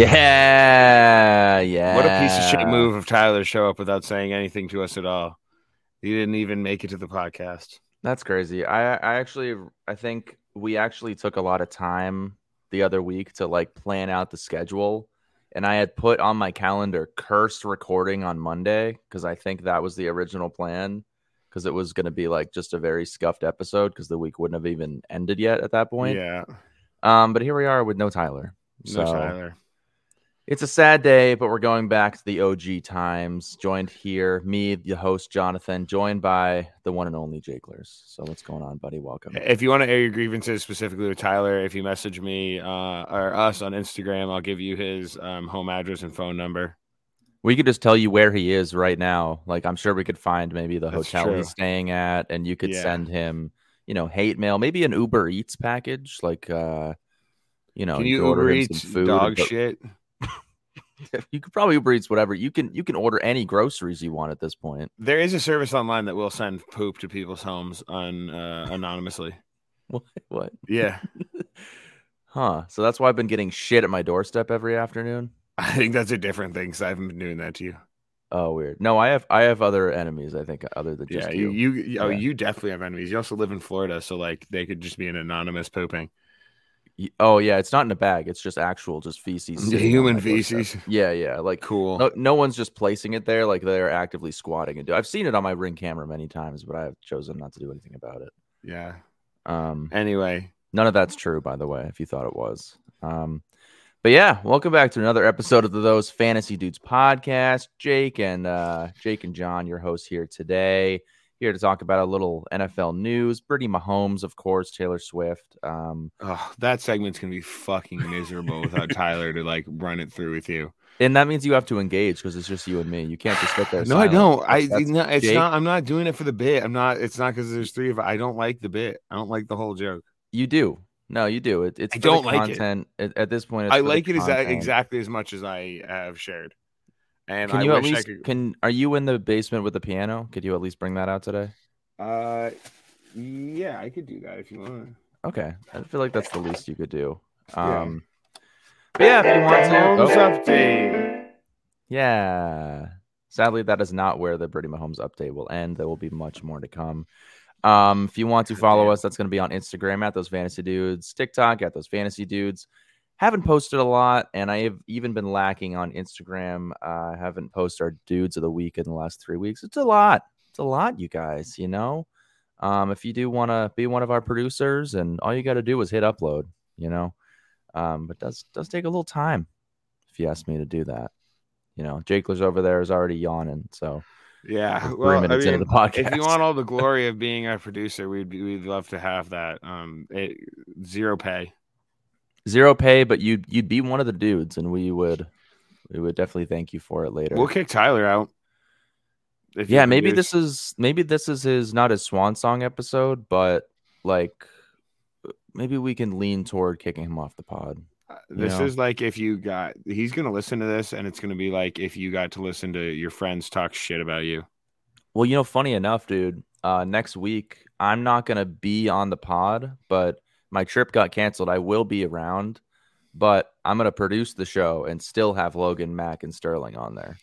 Yeah, yeah. What a piece of shit move of Tyler to show up without saying anything to us at all. He didn't even make it to the podcast. That's crazy. I I actually I think we actually took a lot of time the other week to like plan out the schedule. And I had put on my calendar cursed recording on Monday because I think that was the original plan because it was going to be like just a very scuffed episode because the week wouldn't have even ended yet at that point. Yeah, Um, but here we are with no Tyler. no So Tyler. It's a sad day, but we're going back to the OG times. Joined here, me, the host Jonathan, joined by the one and only Jakelers. So what's going on, buddy? Welcome. If you want to air your grievances specifically with Tyler, if you message me uh, or us on Instagram, I'll give you his um, home address and phone number. We could just tell you where he is right now. Like I'm sure we could find maybe the That's hotel true. he's staying at, and you could Yeah. send him, you know, hate mail, maybe an Uber Eats package, like uh, you know, Can you you Uber Eats some food. dog but- shit? You could probably Uber Eats whatever. You can you can order any groceries you want at this point. There is a service online that will send poop to people's homes on uh, anonymously. What? What? Yeah, Huh. So that's why I've been getting shit at my doorstep every afternoon. I think that's a different thing because I haven't been doing that to you. Oh, weird. No, I have I have other enemies. I think other than just yeah, you. you, you, oh, you definitely have enemies. You also live in Florida, so like they could just be an anonymous pooping. Oh yeah, it's not in a bag. It's just actual, just feces. Human doorstep. feces. Yeah, yeah. Like Cool. no, no one's just placing it there. Like they're actively squatting and do. I've seen it on my ring camera many times, but I've chosen not to do anything about it. Yeah. Um, Anyway, none of that's true, by the way. If you thought it was. Um, but yeah, welcome back to another episode of the Those Fantasy Dudes podcast. Jake and uh, Jake and Jon, your hosts here today, here to talk about a little NFL news. Brittany Mahomes, of course, Taylor Swift. Um, oh, that segment's gonna be fucking miserable without Tyler to like run it through with you. and that means you have to engage because it's just you and me. You can't just sit there. No, I don't. I That's- no, it's Jake. not. I'm not doing it for the bit. I'm not. It's not because there's three of. I don't like the bit. I don't like the whole joke. You do. No, you do. It, it's I don't like it. content. At, at this point, it's I like it exactly as much as I have shared. And Can I you at least could. can? Are you in the basement with the piano? Could you at least bring that out today? Uh, yeah, I could do that if you want. Okay, I feel like that's the least you could do. Yeah. Um, but yeah, if you want to. Mahomes oh, update. yeah. Sadly, that is not where the Brady Mahomes update will end. There will be much more to come. Um, if you want to follow us, that's going to be on Instagram at those fantasy dudes, TikTok at those fantasy dudes. Haven't posted a lot, and I have even been lacking on Instagram. Uh, haven't posted our dudes of the week in the last three weeks. It's a lot. It's a lot, you guys. You know, um, if you do want to be one of our producers, and all you got to do is hit upload. You know, um, but does does take a little time if you ask me to do that. You know, Jakeler's over there is already yawning, so Yeah, well, I mean, the podcast. if you want all the glory of being a producer, we'd be, we'd love to have that. Um, it, zero pay. Zero pay, but you'd you'd be one of the dudes, and we would we would definitely thank you for it later. We'll kick Tyler out. yeah, maybe this is maybe this is his not his swan song episode, but like maybe we can lean toward kicking him off the pod. This know. is like if you got. He's gonna listen to this, and it's gonna be like if you got to listen to your friends talk shit about you. Well, you know, funny enough, dude. Uh, next week I'm not gonna be on the pod, but my trip got canceled. I will be around, but I'm gonna produce the show and still have Logan, Mac, and Sterling on there.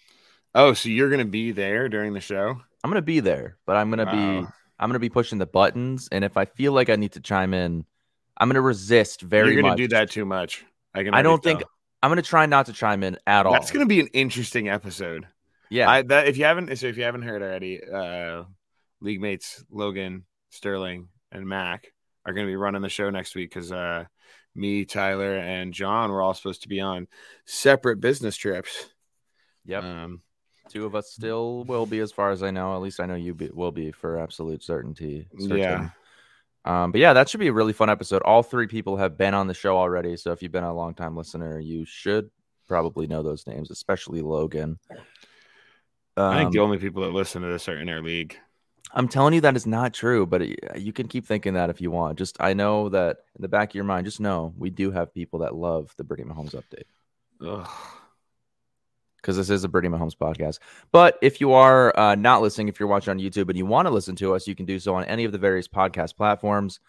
Oh, so you're gonna be there during the show? I'm gonna be there, but I'm gonna be I'm gonna be pushing the buttons, and if I feel like I need to chime in, I'm gonna resist very You're gonna much. do that too much. I can. I don't think tell. I'm gonna try not to chime in at all. that's gonna be an interesting episode. yeah, I that if you haven't so if you haven't heard already, uh league mates Logan, Sterling, and Mac are gonna be running the show next week because uh me, Tyler, and Jon were all supposed to be on separate business trips. yep. Um Two of us still will be, as far as I know. At least I know you be, will be for absolute certainty. certain. Yeah. Um, but yeah, that should be a really fun episode. All three people have been on the show already, so if you've been a long time listener, you should probably know those names, especially Logan. I think Um, the only people that listen to this are in our league. I'm telling you that is not true, but it- you can keep thinking that if you want. Just I know that in the back of your mind, just know we do have people that love the Brittany Mahomes update because this is a Brittany Mahomes podcast. But if you are uh, not listening, if you're watching on YouTube and you want to listen to us, you can do so on any of the various podcast platforms.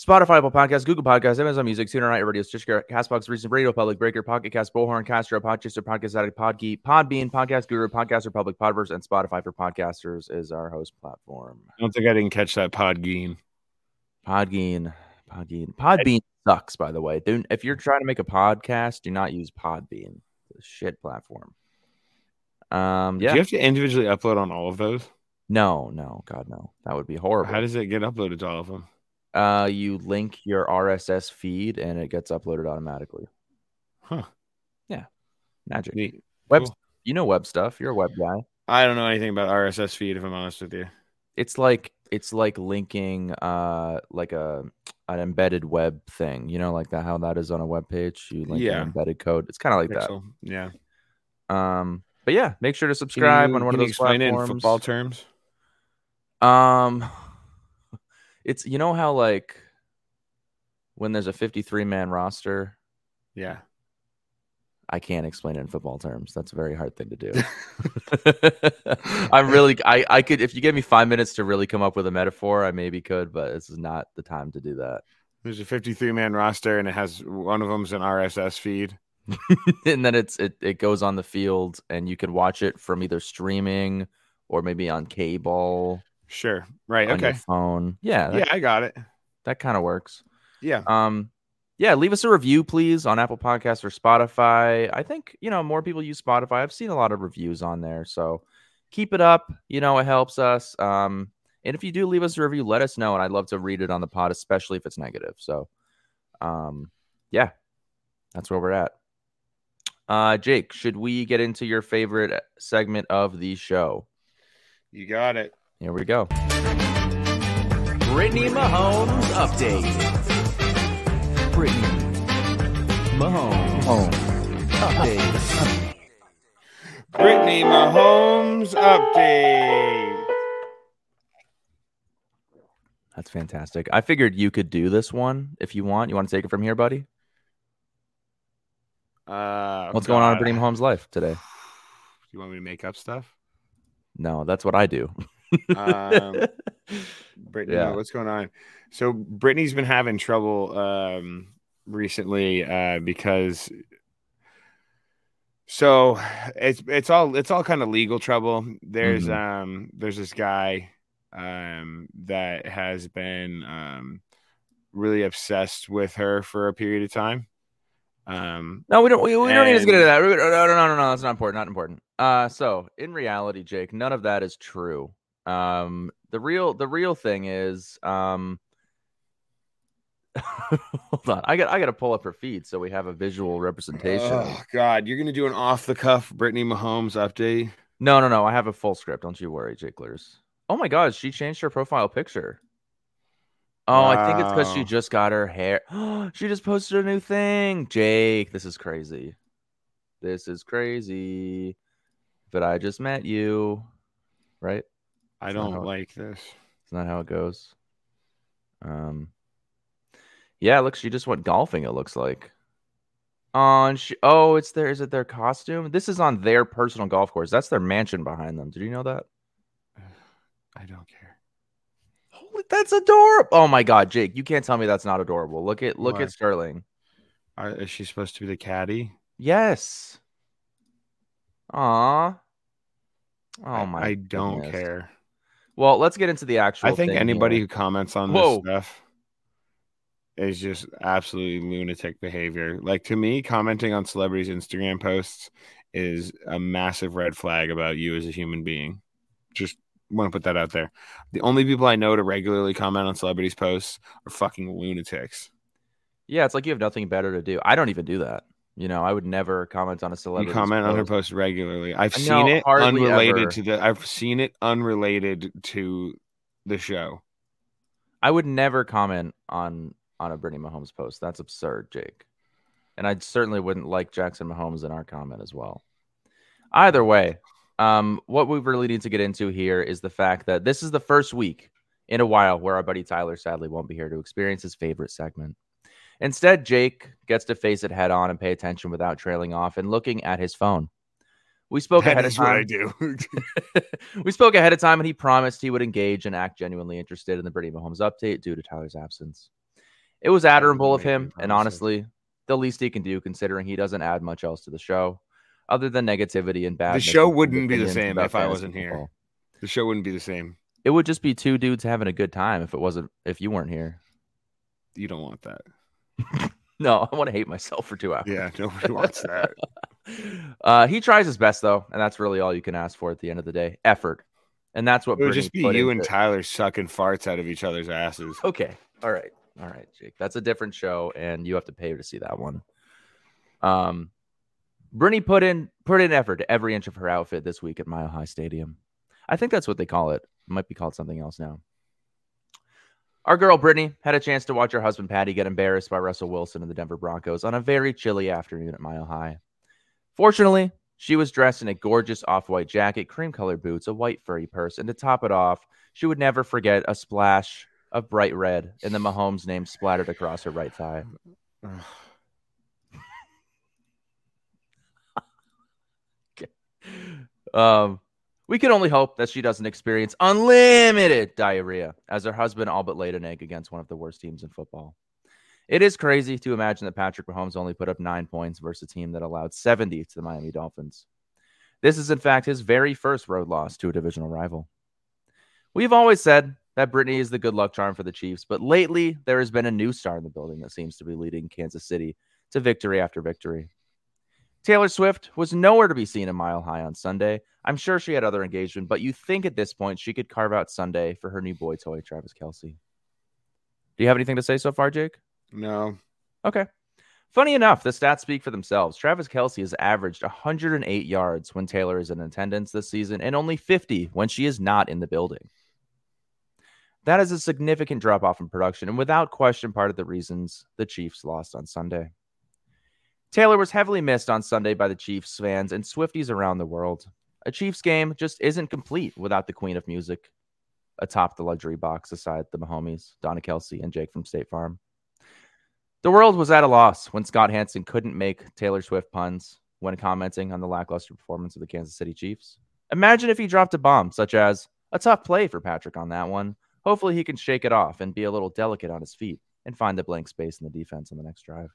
Spotify, Apple Podcasts, Google Podcasts, Amazon Music, TuneIn, Radio, Stitcher, Castbox, Recent Radio Public, Breaker, Pocket Cast, Bullhorn, Castro, Podchaser, Podcast Addict, Podgeek, Podbean, Podcast Guru, Podcast Republic, Podverse, and Spotify for podcasters is our host platform. I don't think I didn't catch that Podgeen. Podbean, Podbean, Podbean sucks. By the way, if you're trying to make a podcast, do not use Podbean. It's a shit platform. Um, Do yeah, you have to individually upload on all of those? no, no, God, no, that would be horrible. How does it get uploaded to all of them? Uh, you link your RSS feed and it gets uploaded automatically. Huh. Yeah. Magic. Neat. Web, Cool. you know web stuff. You're a web guy. I don't know anything about RSS feed if I'm honest with you. It's like it's like linking uh like a an embedded web thing. You know, like that how that is on a web page. You link Yeah. embedded code. It's kind of like Pixel. Yeah. Um, but yeah, make sure to subscribe you- on one of those explain it in football terms. Um, it's you know how like when there's a 53 man roster. Yeah. I can't explain it in football terms. That's a very hard thing to do. I'm really I I could if you give me 5 minutes to really come up with a metaphor, I maybe could, but this is not the time to do that. There's a 53 man roster and it has one of them's an RSS feed. and then it's it it goes on the field and you can watch it from either streaming or maybe on cable Sure. Right. Okay. phone. Yeah, that, Yeah, I got it. that kind of works. Yeah. Um, yeah, leave us a review, please, on Apple Podcasts or Spotify. I think you know more people use Spotify. I've seen a lot of reviews on there, so keep it up. You know, it helps us. Um, and if you do leave us a review, let us know, and I'd love to read it on the pod, especially if it's negative. So, um, yeah, that's where we're at. Uh, Jake, should we get into your favorite segment of the show? You got it. Here we go. Brittany Mahomes update. Brittany Mahomes update. Brittany Mahomes update. That's fantastic. I figured you could do this one if you want. You want to take it from here, buddy? Uh, What's going on in Brittany Mahomes' life today? You want me to make up stuff? No, that's what I do. Um, Brittany, Yeah. what's going on? So Brittany's been having trouble um, recently uh, because so it's it's all it's all kind of legal trouble. There's Mhm. um there's this guy um that has been um really obsessed with her for a period of time. Um no, we don't. We, we don't need to get into that. No, no, no, no, no. That's not important. Not important. Uh, so in reality, Jake, none of that is true. Um, the real, the real thing is, um, hold on. I got, I got to pull up her feed so we have a visual representation. Oh God, you're gonna do an off the cuff Brittany Mahomes update. No, no, no. I have a full script. Don't you worry, Jiglers. Oh my God, she changed her profile picture. Oh, I think it's because she just got her hair. she just posted a new thing. Jake, this is crazy. This is crazy. But I just met you, right? I don't how like this. It's not how it goes. Um, yeah, look, she just went golfing. It looks like. Oh, and she, oh, it's their. Is it their costume? This is on their personal golf course. That's their mansion behind them. Did you know that? I don't care. Holy, that's adorable. Oh my god, Jake, you can't tell me that's not adorable. Look at look What? at Sterling. Are, is she supposed to be the caddy? Yes. Aw. Oh I- my. I don't goodness. care. Well, let's get into the actual. I think anybody here. who comments on Whoa. this stuff is just absolutely lunatic behavior. Like to me, commenting on celebrities' Instagram posts is a massive red flag about you as a human being. Just want to put that out there. The only people I know to regularly comment on celebrities' posts are fucking lunatics. Yeah, it's like you have nothing better to do. I don't even do that. You know, I would never comment on a celebrity. you comment on her posts regularly. I've I seen it unrelated ever. to the. I've seen it unrelated to the show. I would never comment on on a Brittany Mahomes post. That's absurd, Jake. And I certainly wouldn't like Jackson Mahomes in our comment as well. Either way, um, what we really need to get into here is the fact that this is the first week in a while where our buddy Tyler sadly won't be here to experience his favorite segment. Instead, Jake gets to face it head on and pay attention without trailing off and looking at his phone. We spoke That ahead of what I time. do. we spoke ahead of time and he promised he would engage and act genuinely interested in the Brittany Mahomes update due to Tyler's absence. It was admirable of him, and honestly, the least he can do considering he doesn't add much else to the show other than negativity and bad. The show wouldn't be the same if I wasn't here. The show wouldn't be the same. It would just be two dudes having a good time if it wasn't if you weren't here. You don't want that. No, I want to hate myself for two hours. Yeah, nobody wants that. Uh, he tries his best though, and that's really all you can ask for at the end of the day. Effort, and that's what It would Brittany just be you and into- Tyler sucking farts out of each other's asses. Okay. All right. All right, Jake. That's a different show, and you have to pay to see that one. Um, Brittany put in put in effort to every inch of her outfit this week at Mile High Stadium. I think that's what they call it. It might be called something else now. Our girl Brittany had a chance to watch her husband Patty get embarrassed by Russell Wilson and the Denver Broncos on a very chilly afternoon at Mile High. Fortunately, she was dressed in a gorgeous off-white jacket, cream-colored boots, a white furry purse, and to top it off, she would never forget a splash of bright red and the Mahomes name splattered across her right thigh. Um, we can only hope that she doesn't experience unlimited diarrhea as her husband all but laid an egg against one of the worst teams in football. It is crazy to imagine that Patrick Mahomes only put up nine points versus a team that allowed 70 to the Miami Dolphins. This is, in fact, his very first road loss to a divisional rival. We've always said that Brittany is the good luck charm for the Chiefs, but lately there has been a new star in the building that seems to be leading Kansas City to victory after victory. Taylor Swift was nowhere to be seen a mile high on Sunday. I'm sure she had other engagement, but you think at this point she could carve out Sunday for her new boy toy, Travis Kelce. Do you have anything to say so far, Jake? No. Okay. Funny enough, the stats speak for themselves. Travis Kelce has averaged 108 yards when Taylor is in attendance this season and only 50 when she is not in the building. That is a significant drop off in production and without question part of the reasons the Chiefs lost on Sunday. Taylor was heavily missed on Sunday by the Chiefs fans and Swifties around the world. A Chiefs game just isn't complete without the queen of music atop the luxury box aside the Mahomies, Donna Kelce, and Jake from State Farm. The world was at a loss when Scott Hanson couldn't make Taylor Swift puns when commenting on the lackluster performance of the Kansas City Chiefs. Imagine if he dropped a bomb, such as a tough play for Patrick on that one. Hopefully, he can shake it off and be a little delicate on his feet and find the blank space in the defense on the next drive.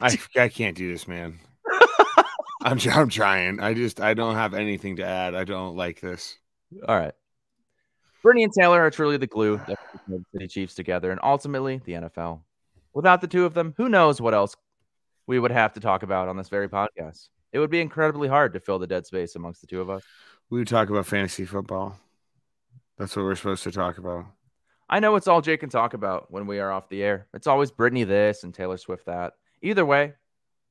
I, I can't do this, man. I'm I'm trying. I just I don't have anything to add. I don't like this. All right. Brittany and Taylor are truly the glue that keeps the City Chiefs together and ultimately the NFL. Without the two of them, who knows what else we would have to talk about on this very podcast. It would be incredibly hard to fill the dead space amongst the two of us. We would talk about fantasy football. That's what we're supposed to talk about. I know it's all Jake can talk about when we are off the air. It's always Brittany this and Taylor Swift that. Either way,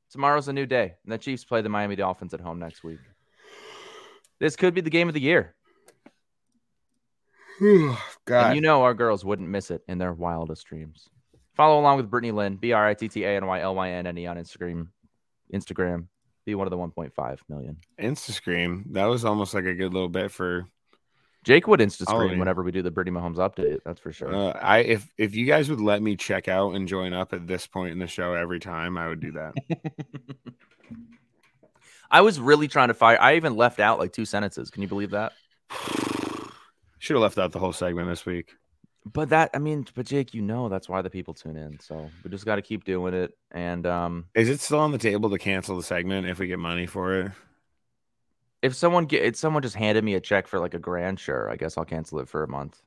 tomorrow's a new day, and the Chiefs play the Miami Dolphins at home next week. This could be the game of the year. God, And you know our girls wouldn't miss it in their wildest dreams. Follow along with Brittany Lynne, B R I T T A N Y L Y N N E on Instagram. Instagram. Be one of the 1.5 million. Instascream. That was almost like a good little bit for. Jake would Insta Follow scream me. whenever we do the Brittany Mahomes update. That's for sure. Uh, I if if you guys would let me check out and join up at this point in the show every time, I would do that. I was really trying to fire. I even left out like two sentences. Can you believe that? Should have left out the whole segment this week. But that, I mean, but Jake, you know that's why the people tune in. So we just got to keep doing it. And um, Is it still on the table to cancel the segment if we get money for it? If someone get, if someone just handed me a check for like a grand, sure, I guess I'll cancel it for a month.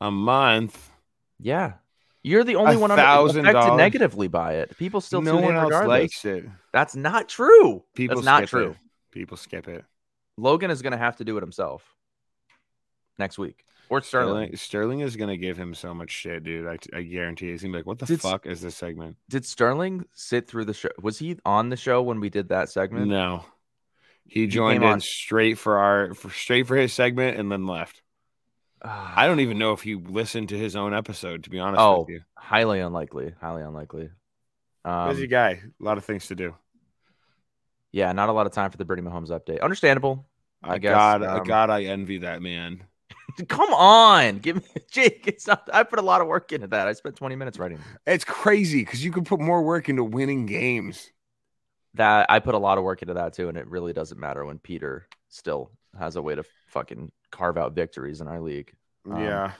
A month. Yeah, you're the only one on thousand affected dollars? negatively by it. People still no one in else regardless. likes it. That's not true. People That's not skip true. it. People skip it. Logan is going to have to do it himself next week. Or Sterling. Sterling, Sterling is gonna give him so much shit, dude. I, I guarantee. He's gonna be like, "What the Did- fuck is this segment?" Did Sterling sit through the show? Was he on the show when we did that segment? No, he joined came in on- straight for our for, straight for his segment and then left. I don't even know if he listened to his own episode. To be honest Oh, with you, highly unlikely. Highly unlikely. Um, busy guy, a lot of things to do. yeah, not a lot of time for the Brittany Mahomes update. Understandable. I, I guess, God, I um, God, I envy that man. Come on, give me Jake. It's not. I put a lot of work into that. I spent 20 minutes writing It's crazy because you can put more work into winning games. That. I put a lot of work into that too, and it really doesn't matter when Peter still has a way to fucking carve out victories in our league. Um, yeah,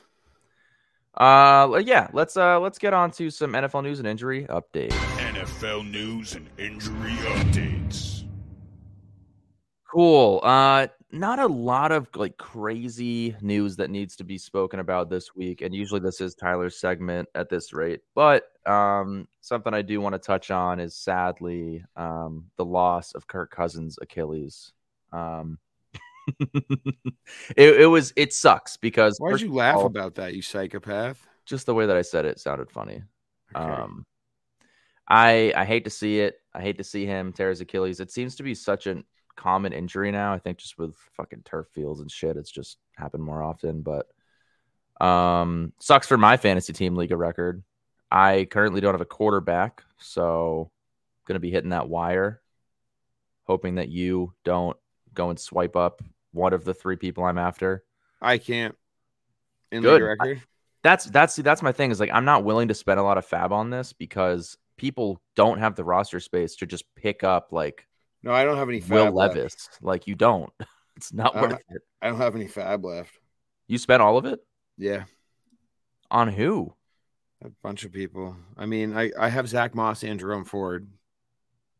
Uh, yeah, let's uh let's get on to some NFL news and injury update. NFL news and injury updates. Cool. Uh, not a lot of like crazy news that needs to be spoken about this week, and usually this is Tyler's segment at this rate. But um, something I do want to touch on is sadly um the loss of Kirk Cousins' Achilles. Um, it, it was it sucks because Why'd you laugh all, about that, you psychopath? just the way that I said it sounded funny. Okay. Um, I I hate to see it. I hate to see him tear his Achilles. It seems to be such a common injury now. I think just with fucking turf fields and shit, it's just happened more often. But um, sucks for my fantasy team league of record. I currently don't have a quarterback, so I'm gonna be hitting that wire, hoping that you don't go and swipe up one of the three people I'm after. I can't. In Good. the record. that's that's see, that's my thing is like I'm not willing to spend a lot of fab on this because people don't have the roster space to just pick up like No, I don't have any Will fab left. Levis. Like you don't. It's not worth it. I don't have any fab left. You spent all of it Yeah. on who? A bunch of people. I mean, I, I have Zach Moss and Jerome Ford,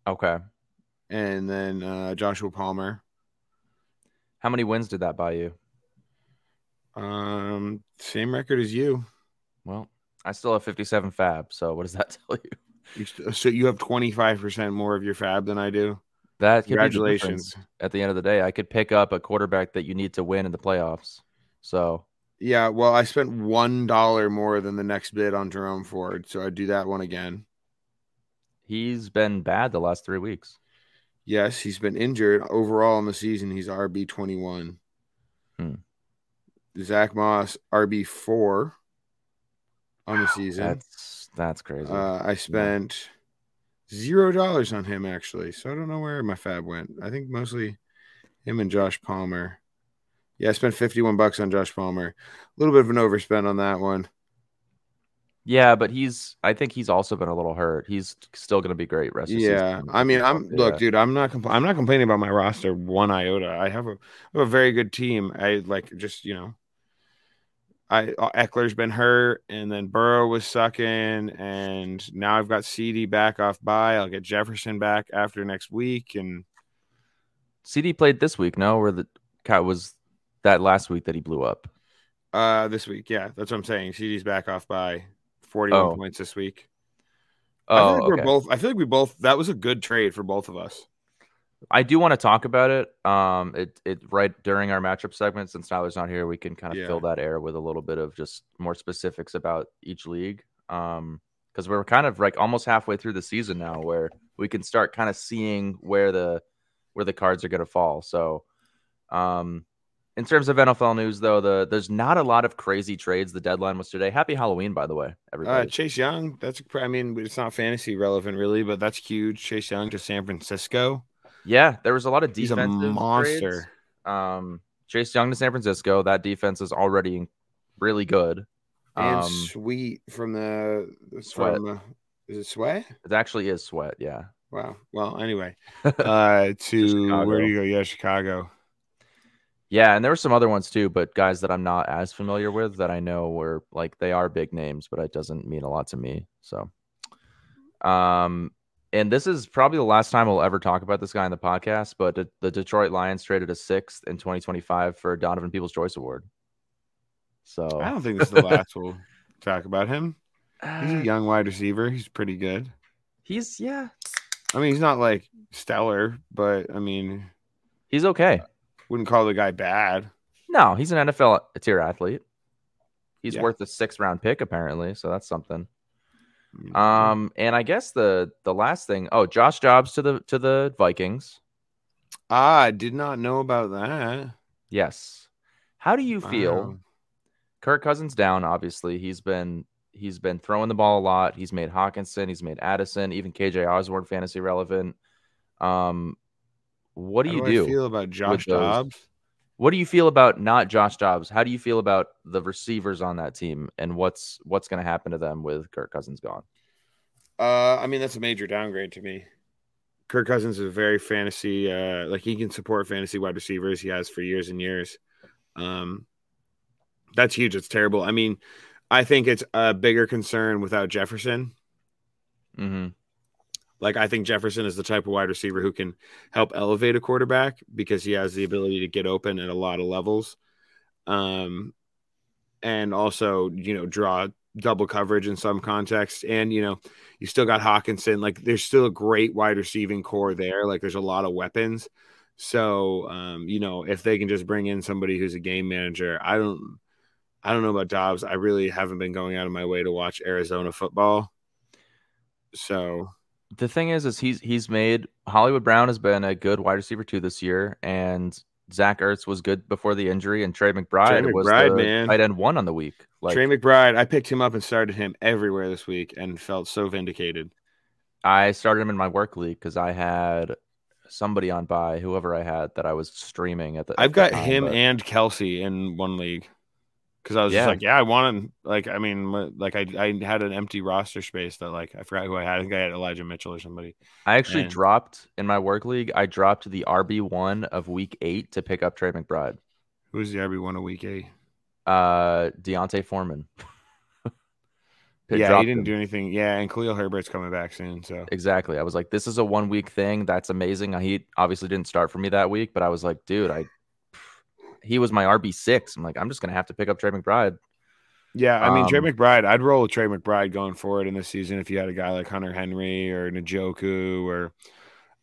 Okay. and then uh, Joshua Palmer. How many wins did that buy you? Um, same record as you. Well, I still have 57 fab. So what does that tell you? you st- so you have twenty five percent more of your fab than I do. That could be the Congratulations. At the end of the day, I could pick up a quarterback that you need to win in the playoffs. So Yeah, well, I spent one dollar more than the next bid on Jerome Ford, so I'd do that one again. he's been bad the last three weeks. Yes, he's been injured overall in the season. He's RB twenty one. Hmm. Zach Moss RB four on the season. That's that's crazy. Uh, I spent zero dollars on him actually, so I don't know where my fab went. I think mostly him and Josh Palmer. Yeah, I spent fifty-one bucks on Josh Palmer. A little bit of an overspend on that one. yeah, but he's. I think he's also been a little hurt. He's still going to be great rest. of Yeah, season. I mean, I'm Yeah. look, dude. I'm not. Compl- I'm not complaining about my roster one iota. I have a, I have a very good team. I like just you know. I uh, Ekeler's been hurt, and then Burrow was sucking, and now I've got CeeDee back off by. I'll get Jefferson back after next week, and CeeDee played this week, no? where the cat was that last week that he blew up. uh this week, yeah, that's what I'm saying. CeeDee's back off by 41 Oh. points this week. I Oh, feel like okay. we're both. I feel like we both. That was a good trade for both of us. I do want to talk about it. Um, it it right during our matchup segment. Since Tyler's not here, we can kind of Yeah. fill that air with a little bit of just more specifics about each league. Um, because we're kind of like almost halfway through the season now, where we can start kind of seeing where the where the cards are going to fall. So, um, in terms of NFL news, though, the there's not a lot of crazy trades. The deadline was today. Happy Halloween, by the way, Uh, everybody. Chase Young. That's. I mean, it's not fantasy relevant really, but that's huge. Chase Young to San Francisco. Yeah, there was a lot of defensive He's a monster. Um, Chase Young to San Francisco. That defense is already really good. And Um, Sweet from the Sweat. From, uh, is it Sweat? it actually is sweat. Yeah. Wow. Well, anyway, uh, to where do you go? Yeah, Chicago. Yeah, and there were some other ones too, but guys that I'm not as familiar with that I know were like they are big names, but it doesn't mean a lot to me. So, um, and this is probably the last time we'll ever talk about this guy in the podcast. But the, the Detroit Lions traded a sixth in 2025 for Donovan People's Choice Award. So I don't think this is the last we'll talk about him. He's uh, a young wide receiver. He's pretty good. he's yeah, I mean, he's not like stellar, but I mean, he's okay. wouldn't call the guy bad. No, he's an NFL tier athlete. He's Yeah. worth a six round pick apparently, so that's something. Mm, Um, and I guess the the last thing, oh, Josh Dobbs to the to the Vikings. ah, I did not know about that. Yes. How do you feel? Wow. Kirk Cousins down. Obviously, he's been he's been throwing the ball a lot. He's made Hockenson. He's made Addison. Even KJ Osborn fantasy relevant. Um, what do How you I do? feel about Josh those? What do you feel about not Josh Dobbs? How do you feel about the receivers on that team and what's what's going to happen to them with Kirk Cousins gone? Uh, I mean, that's a major downgrade to me. Kirk Cousins is a very fantasy, uh, like he can support fantasy wide receivers. He has for years and years. Um, that's huge. It's terrible. I mean, I think it's a bigger concern without Jefferson. hmm Like I think Jefferson is the type of wide receiver who can help elevate a quarterback because he has the ability to get open at a lot of levels. Um and also, you know, draw double coverage in some context. And, you know, you still got Hockenson. Like there's still a great wide receiving core there. Like there's a lot of weapons. So um, you know, if they can just bring in somebody who's a game manager, I don't I don't know about Dobbs. I really haven't been going out of my way to watch Arizona football. So The thing is, is he's he's made Hollywood Brown has been a good wide receiver too this year, and Zach Ertz was good before the injury, and Trey McBride, Trey was McBride, the man. tight end one on the week. Like Trey McBride, I picked him up and started him everywhere this week and felt so vindicated. I started him in my work league because I had somebody on by whoever I had that I was streaming at the. I've got time, him but- and Kelce in one league because I was Yeah. just like, yeah, I want wanted like I mean, like I I had an empty roster space that like I forgot who I had. I think I had Elijah Mitchell or somebody. I actually and- dropped in my work league. I dropped the RB one of week eight to pick up Trey McBride. Who's the RB one of week eight? Uh, D'Onta Foreman. Yeah, he didn't him. do anything. Yeah, and Khalil Herbert's coming back soon. So Exactly. I was like, this is a one week thing. That's amazing. He obviously didn't start for me that week, but I was like, dude, I he was my RB six. I'm like, I'm just gonna have to pick up Trey McBride. yeah, I mean Trey Um, McBride. I'd roll with Trey McBride going forward in this season if you had a guy like Hunter Henry or Njoku or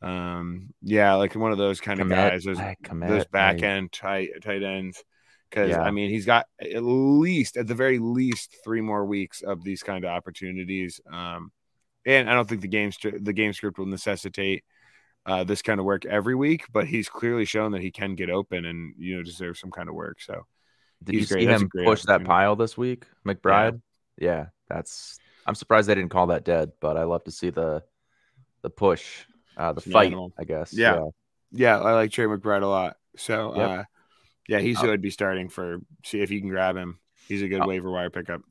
um yeah, like one of those kind of guys. Those Kmet, those back end tight tight ends. Because Yeah. I mean, he's got at least, at the very least, three more weeks of these kind of opportunities. Um, and I don't think the game the game script will necessitate uh, this kind of work every week, but he's clearly shown that he can get open and you know deserve some kind of work. So Did you great. see That's him push that pile this week, McBride? Yeah. that's. I'm surprised they didn't call that dead, but I love to see the the push, uh, the fight. animal. I guess. Yeah. yeah, I like Trey McBride a lot. So Yep. uh, yeah, he's Uh, who I'd be starting for. See if you can grab him. He's a good Uh, waiver wire pickup.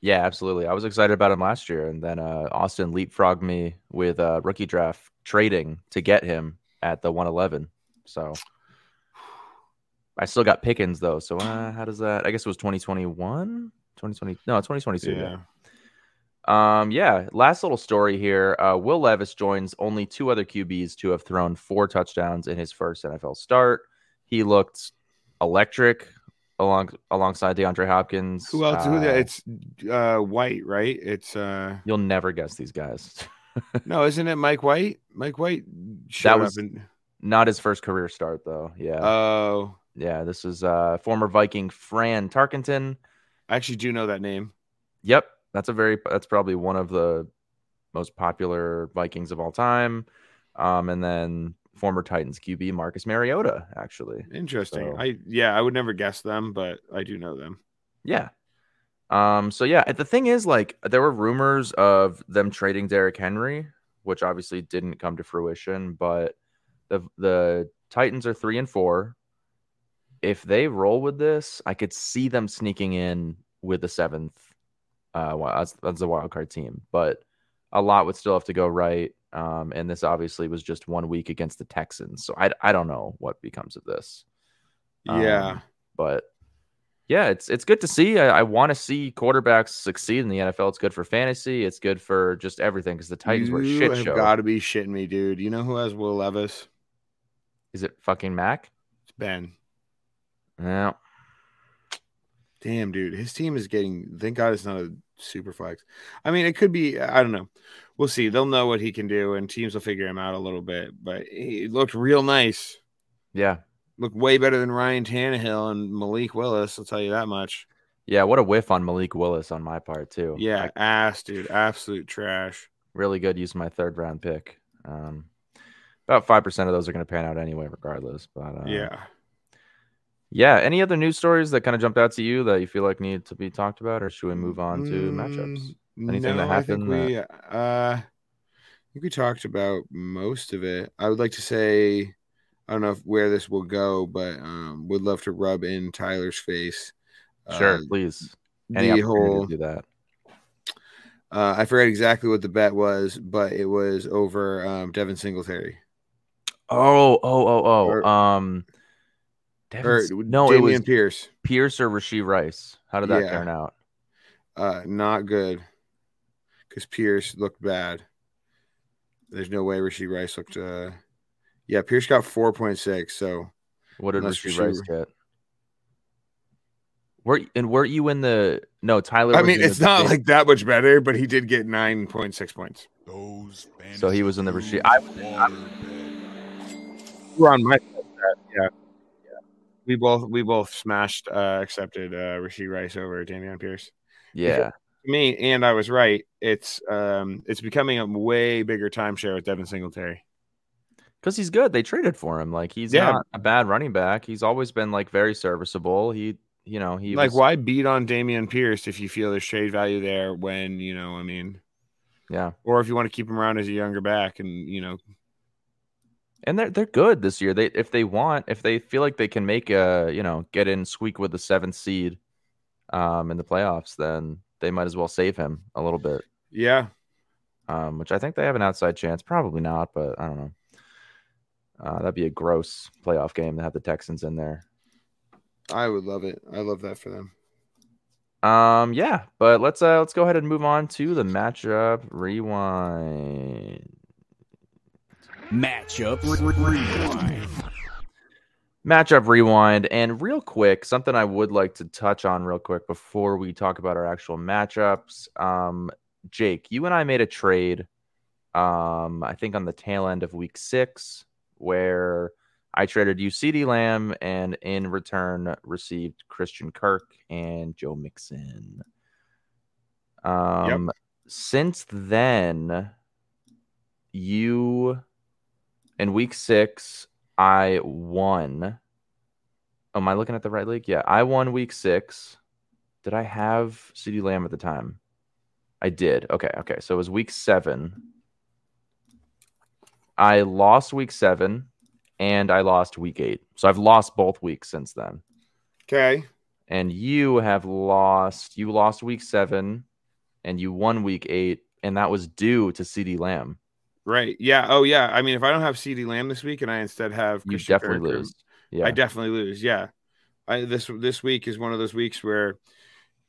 Yeah, absolutely. I was excited about him last year, and then uh, Austin leapfrogged me with uh, rookie draft trading to get him at the 111. So I still got Pickens though. So uh, how does that? I guess it was 2021, 2020. No, 2022. Yeah. Yeah. Um. Yeah. Last little story here. Uh, Will Levis joins only two other QBs to have thrown four touchdowns in his first NFL start. He looked electric along alongside DeAndre Hopkins. Who else? who Uh, the, it's uh, White, right? It's uh, You'll never guess these guys. no, isn't it Mike White? Mike White That was- in. Not his first career start though. Yeah. Oh, yeah. This is uh former Viking Fran Tarkenton. I actually do know that name. Yep. That's a very that's probably one of the most popular Vikings of all time. Um, and then former Titans QB Marcus Mariota, actually. Interesting. So- I yeah, I would never guess them, but I do know them. Yeah. Um, so yeah, the thing is, like, there were rumors of them trading Derrick Henry, which obviously didn't come to fruition, but the the Titans are three and four. If they roll with this, I could see them sneaking in with the seventh uh wi- as, as a wild card team, but a lot would still have to go right. Um, and this obviously was just one week against the Texans, so I I don't know what becomes of this. Yeah. Um, but yeah, it's it's good to see. I, I want to see quarterbacks succeed in the NFL. It's good for fantasy. It's good for just everything because the Titans were a you shit have show. got to be shitting me, dude. You know who has Will Levis? Is it fucking Mac? It's Ben. No. Damn, dude, his team is getting. Thank God it's not a super flex. I mean, it could be. I don't know. We'll see. They'll know what he can do, and teams will figure him out a little bit. But he looked real nice. Yeah. Looked way better than Ryan Tannehill and Malik Willis. I'll tell you that much. Yeah. What a whiff on Malik Willis on my part too. Yeah, Like, ass, dude, absolute trash. really good use of my third round pick. Um, about five percent of those are going to pan out anyway, regardless. But uh, yeah. yeah. Any other news stories that kind of jumped out to you that you feel like need to be talked about, or should we move on to matchups? Mm, Anything that no, I think happened we, uh, I think we talked about most of it. I would like to say, I don't know if, where this will go, but um, would love to rub in Tyler's face. Sure, Uh, please. Any the whole, do that. uh, I forget exactly what the bet was, but it was over um, Devin Singletary. Oh, oh, oh, oh. Or- um, Devin Or no, Dameon it was Pierce. Pierce or Rashee Rice. How did that Yeah. turn out? Uh, not good. Because Pierce looked bad. There's no way Rashee Rice looked. Uh, yeah, Pierce got four point six. So What did Unless Rashee Rashee- Rice get? Were and weren't you in the no Tyler? I mean, it's not big- like that much better, but he did get nine point six points. Those So he was in the fantasy Rashee- I- dudes waterbed. We're on my side. of that, Yeah, yeah. We both we both smashed uh, accepted uh, Rashee Rice over Dameon Pierce. yeah. Me and I was right. It's um it's becoming a way bigger timeshare with Devin Singletary. Because he's good. They traded for him. Like he's Yeah. not a bad running back. He's always been like very serviceable. He, you know, he like was, why beat on Dameon Pierce if you feel there's trade value there when you know I mean, Yeah, or if you want to keep him around as a younger back and you know and they're they're good this year. They if they want, if they feel like they can make a you know get in squeak with the seventh seed, um, in the playoffs, then they might as well save him a little bit. yeah Um, which I think they have an outside chance. Probably not, but I don't know. Uh, that'd be a gross playoff game to have the Texans in there. I would love it. I love that for them. Um, yeah, but let's uh let's go ahead and move on to the matchup rewind. Matchup rewind. Matchup rewind, and real quick, something I would like to touch on real quick before we talk about our actual matchups. Um, Jake, you and I made a trade. Um, I think on the tail end of week six, where I traded you CeeDee Lamb and in return received Christian Kirk and Joe Mixon. Um, since then, you in week six, I won. Am I looking at the right league? Yeah, I won week six. Did I have CeeDee Lamb at the time? I did. Okay, okay. So it was week seven. I lost week seven and I lost week eight. So I've lost both weeks since then. Okay. And you have lost, you lost week seven and you won week eight. And that was due to CeeDee Lamb. Right. Yeah. Oh yeah. I mean, if I don't have CeeDee Lamb this week and I instead have You Christian definitely Kirk lose. Yeah. I definitely lose. Yeah. I this this week is one of those weeks where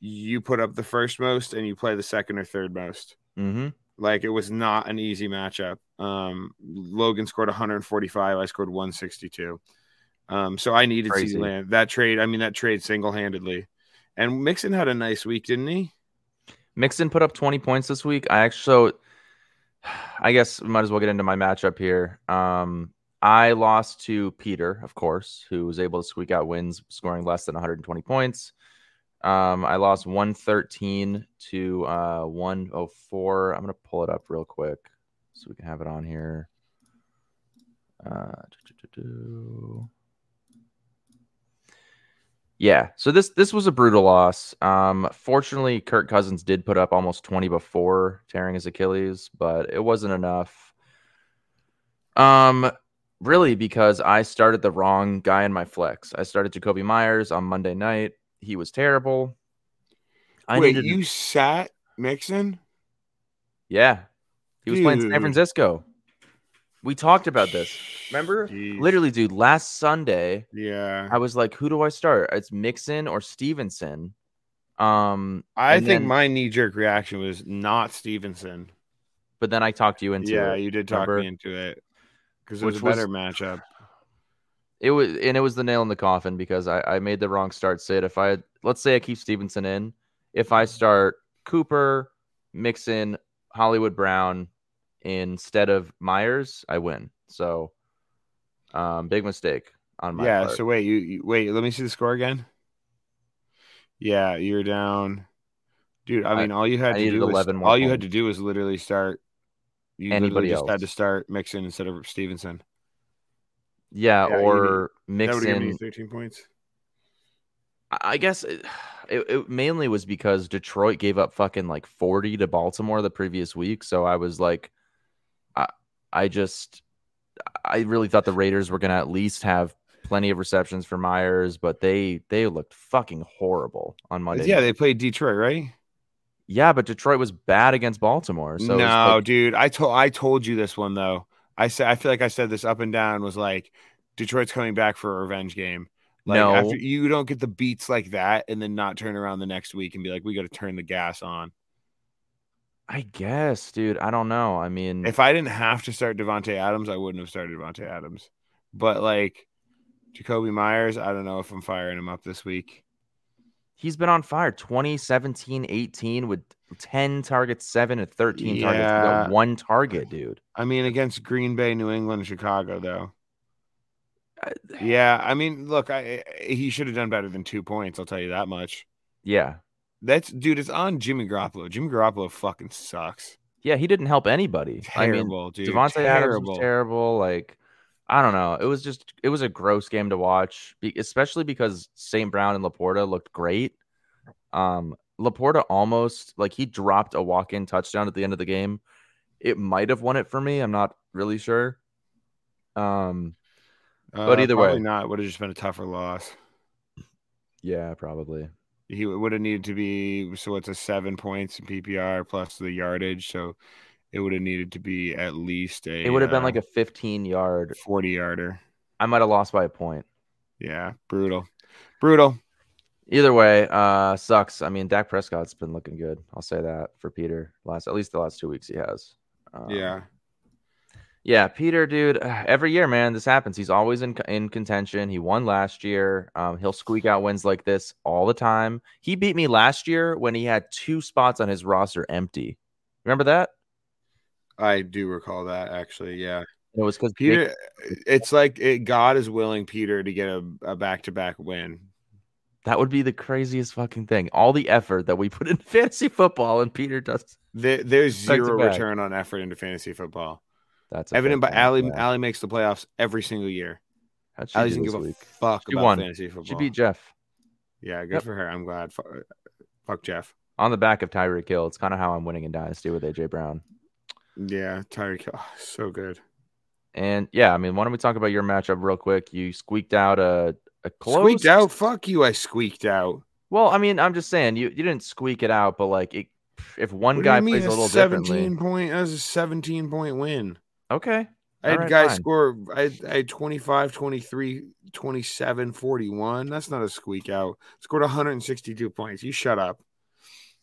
you put up the first most and you play the second or third most. mm-hmm. Like it was not an easy matchup. Um, Logan scored 145. I scored 162. Um, so I needed Crazy. That trade. I mean, that trade single handedly. And Mixon had a nice week, didn't he? Mixon put up 20 points this week. I actually, so I guess we might as well get into my matchup here. Um, I lost to Peter, of course, who was able to squeak out wins, scoring less than 120 points. Um, I lost 113 to uh, 104. I'm going to pull it up real quick so we can have it on here. Uh. Yeah, so this this was a brutal loss. Um, fortunately, Kirk Cousins did put up almost 20 before tearing his Achilles, but it wasn't enough. Um, really, because I started the wrong guy in my flex. I started Jakobi Meyers on Monday night. He was terrible. I Wait, needed, you sat Mixon? yeah, he was playing San Francisco. We talked about this. Remember? Jeez. Literally, dude. Last Sunday, Yeah. I was like, "Who do I start? It's Mixon or Stevenson." Um, I think then- my knee jerk reaction was not Stevenson. but then I talked you into Yeah, it. Yeah, you did talk remember? me into it because it was a was- better matchup. It was, and it was the nail in the coffin because I, I made the wrong start. Sid, if I let's say I keep Stevenson in, if I start Cooper, Mixon, Hollywood Brown instead of Meyers, I win. So, um, big mistake on my Yeah. part. So wait, you, you wait. Let me see the score again. Yeah, you're down, dude. I I- mean, all you had I to do was 11 more all you had to do was literally start. You Anybody just had to start Mixon instead of Stevenson. Yeah, Yeah, or That would have given you 13 points. I I guess it, it, it mainly was because Detroit gave up fucking like 40 to Baltimore the previous week. So I was like, I, I just, I really thought the Raiders were going to at least have plenty of receptions for Meyers, but they, they looked fucking horrible on Monday. Yeah, they played Detroit, right? yeah, but Detroit was bad against Baltimore. So no, like- dude. I told I told you this one though. I said I feel like I said this up and down was like Detroit's coming back for a revenge game. Like No. after you don't get the beats like that and then not turn around the next week and be like, we got to turn the gas on. I guess, dude. I don't know. I mean, If I didn't have to start Davante Adams, I wouldn't have started Davante Adams. But like Jakobi Meyers, I don't know if I'm firing him up this week. he's been on fire 2017 18 with 10 targets 7 and 13 targets Yeah. got one target dude I mean, against Green Bay, New England, Chicago, though. Uh, Yeah, I mean, look, I he should have done better than two points. I'll tell you that much. yeah That's dude. It's on Jimmy Garoppolo. Jimmy Garoppolo fucking sucks. yeah he didn't help anybody Terrible, i mean dude. Davante Adams Terrible. was terrible like i don't know it was just it was a gross game to watch especially because st brown and laporta looked great um laporta almost like he dropped a walk-in touchdown at the end of the game it might have won it for me i'm not really sure um But Uh, either probably way. not. Would have just been a tougher loss. yeah probably He would have needed to be so it's a seven points in PPR plus the yardage. So it would have needed to be at least a. it would have been uh, like a 15 yard forty yarder. i might have lost by a point Yeah, brutal, brutal. Either way, uh, sucks. I mean, Dak Prescott's been looking good. I'll say that for Peter. Last, at least the last two weeks he has. Um, yeah, yeah, Peter, dude. Every year, man, this happens. He's always in in contention. He won last year. Um, he'll squeak out wins like this all the time. He beat me last year when he had two spots on his roster empty. Remember that? I do recall that actually. Yeah, It was because Peter. It's like it, God is willing Peter to get a back to back win. That would be the craziest fucking thing. All the effort that we put in fantasy football, and Peter does. There, there's zero return on effort into fantasy football. That's Evident by Ali. yeah. Ali makes the playoffs every single year. Ali doesn't give a week? fuck She about won. fantasy football. She beat Jeff. Yeah, good Yep. for her. I'm glad. Fuck, fuck Jeff. on the back of Tyreek Hill. It's kind of how I'm winning in Dynasty with AJ Brown. Yeah, Tyreek Hill, oh, so good. And yeah, I mean, why don't we talk about your matchup real quick? You squeaked out a a close. Squeaked out. Fuck you. I squeaked out. Well, I mean, I'm just saying you you didn't squeak it out, but like it, if one What guy plays a a little 17 differently, point? That was a 17 point win. okay. I had right, guys fine. score. I had, I had 25, 23, 27, 41. That's not a squeak out. Scored 162 points. You shut up.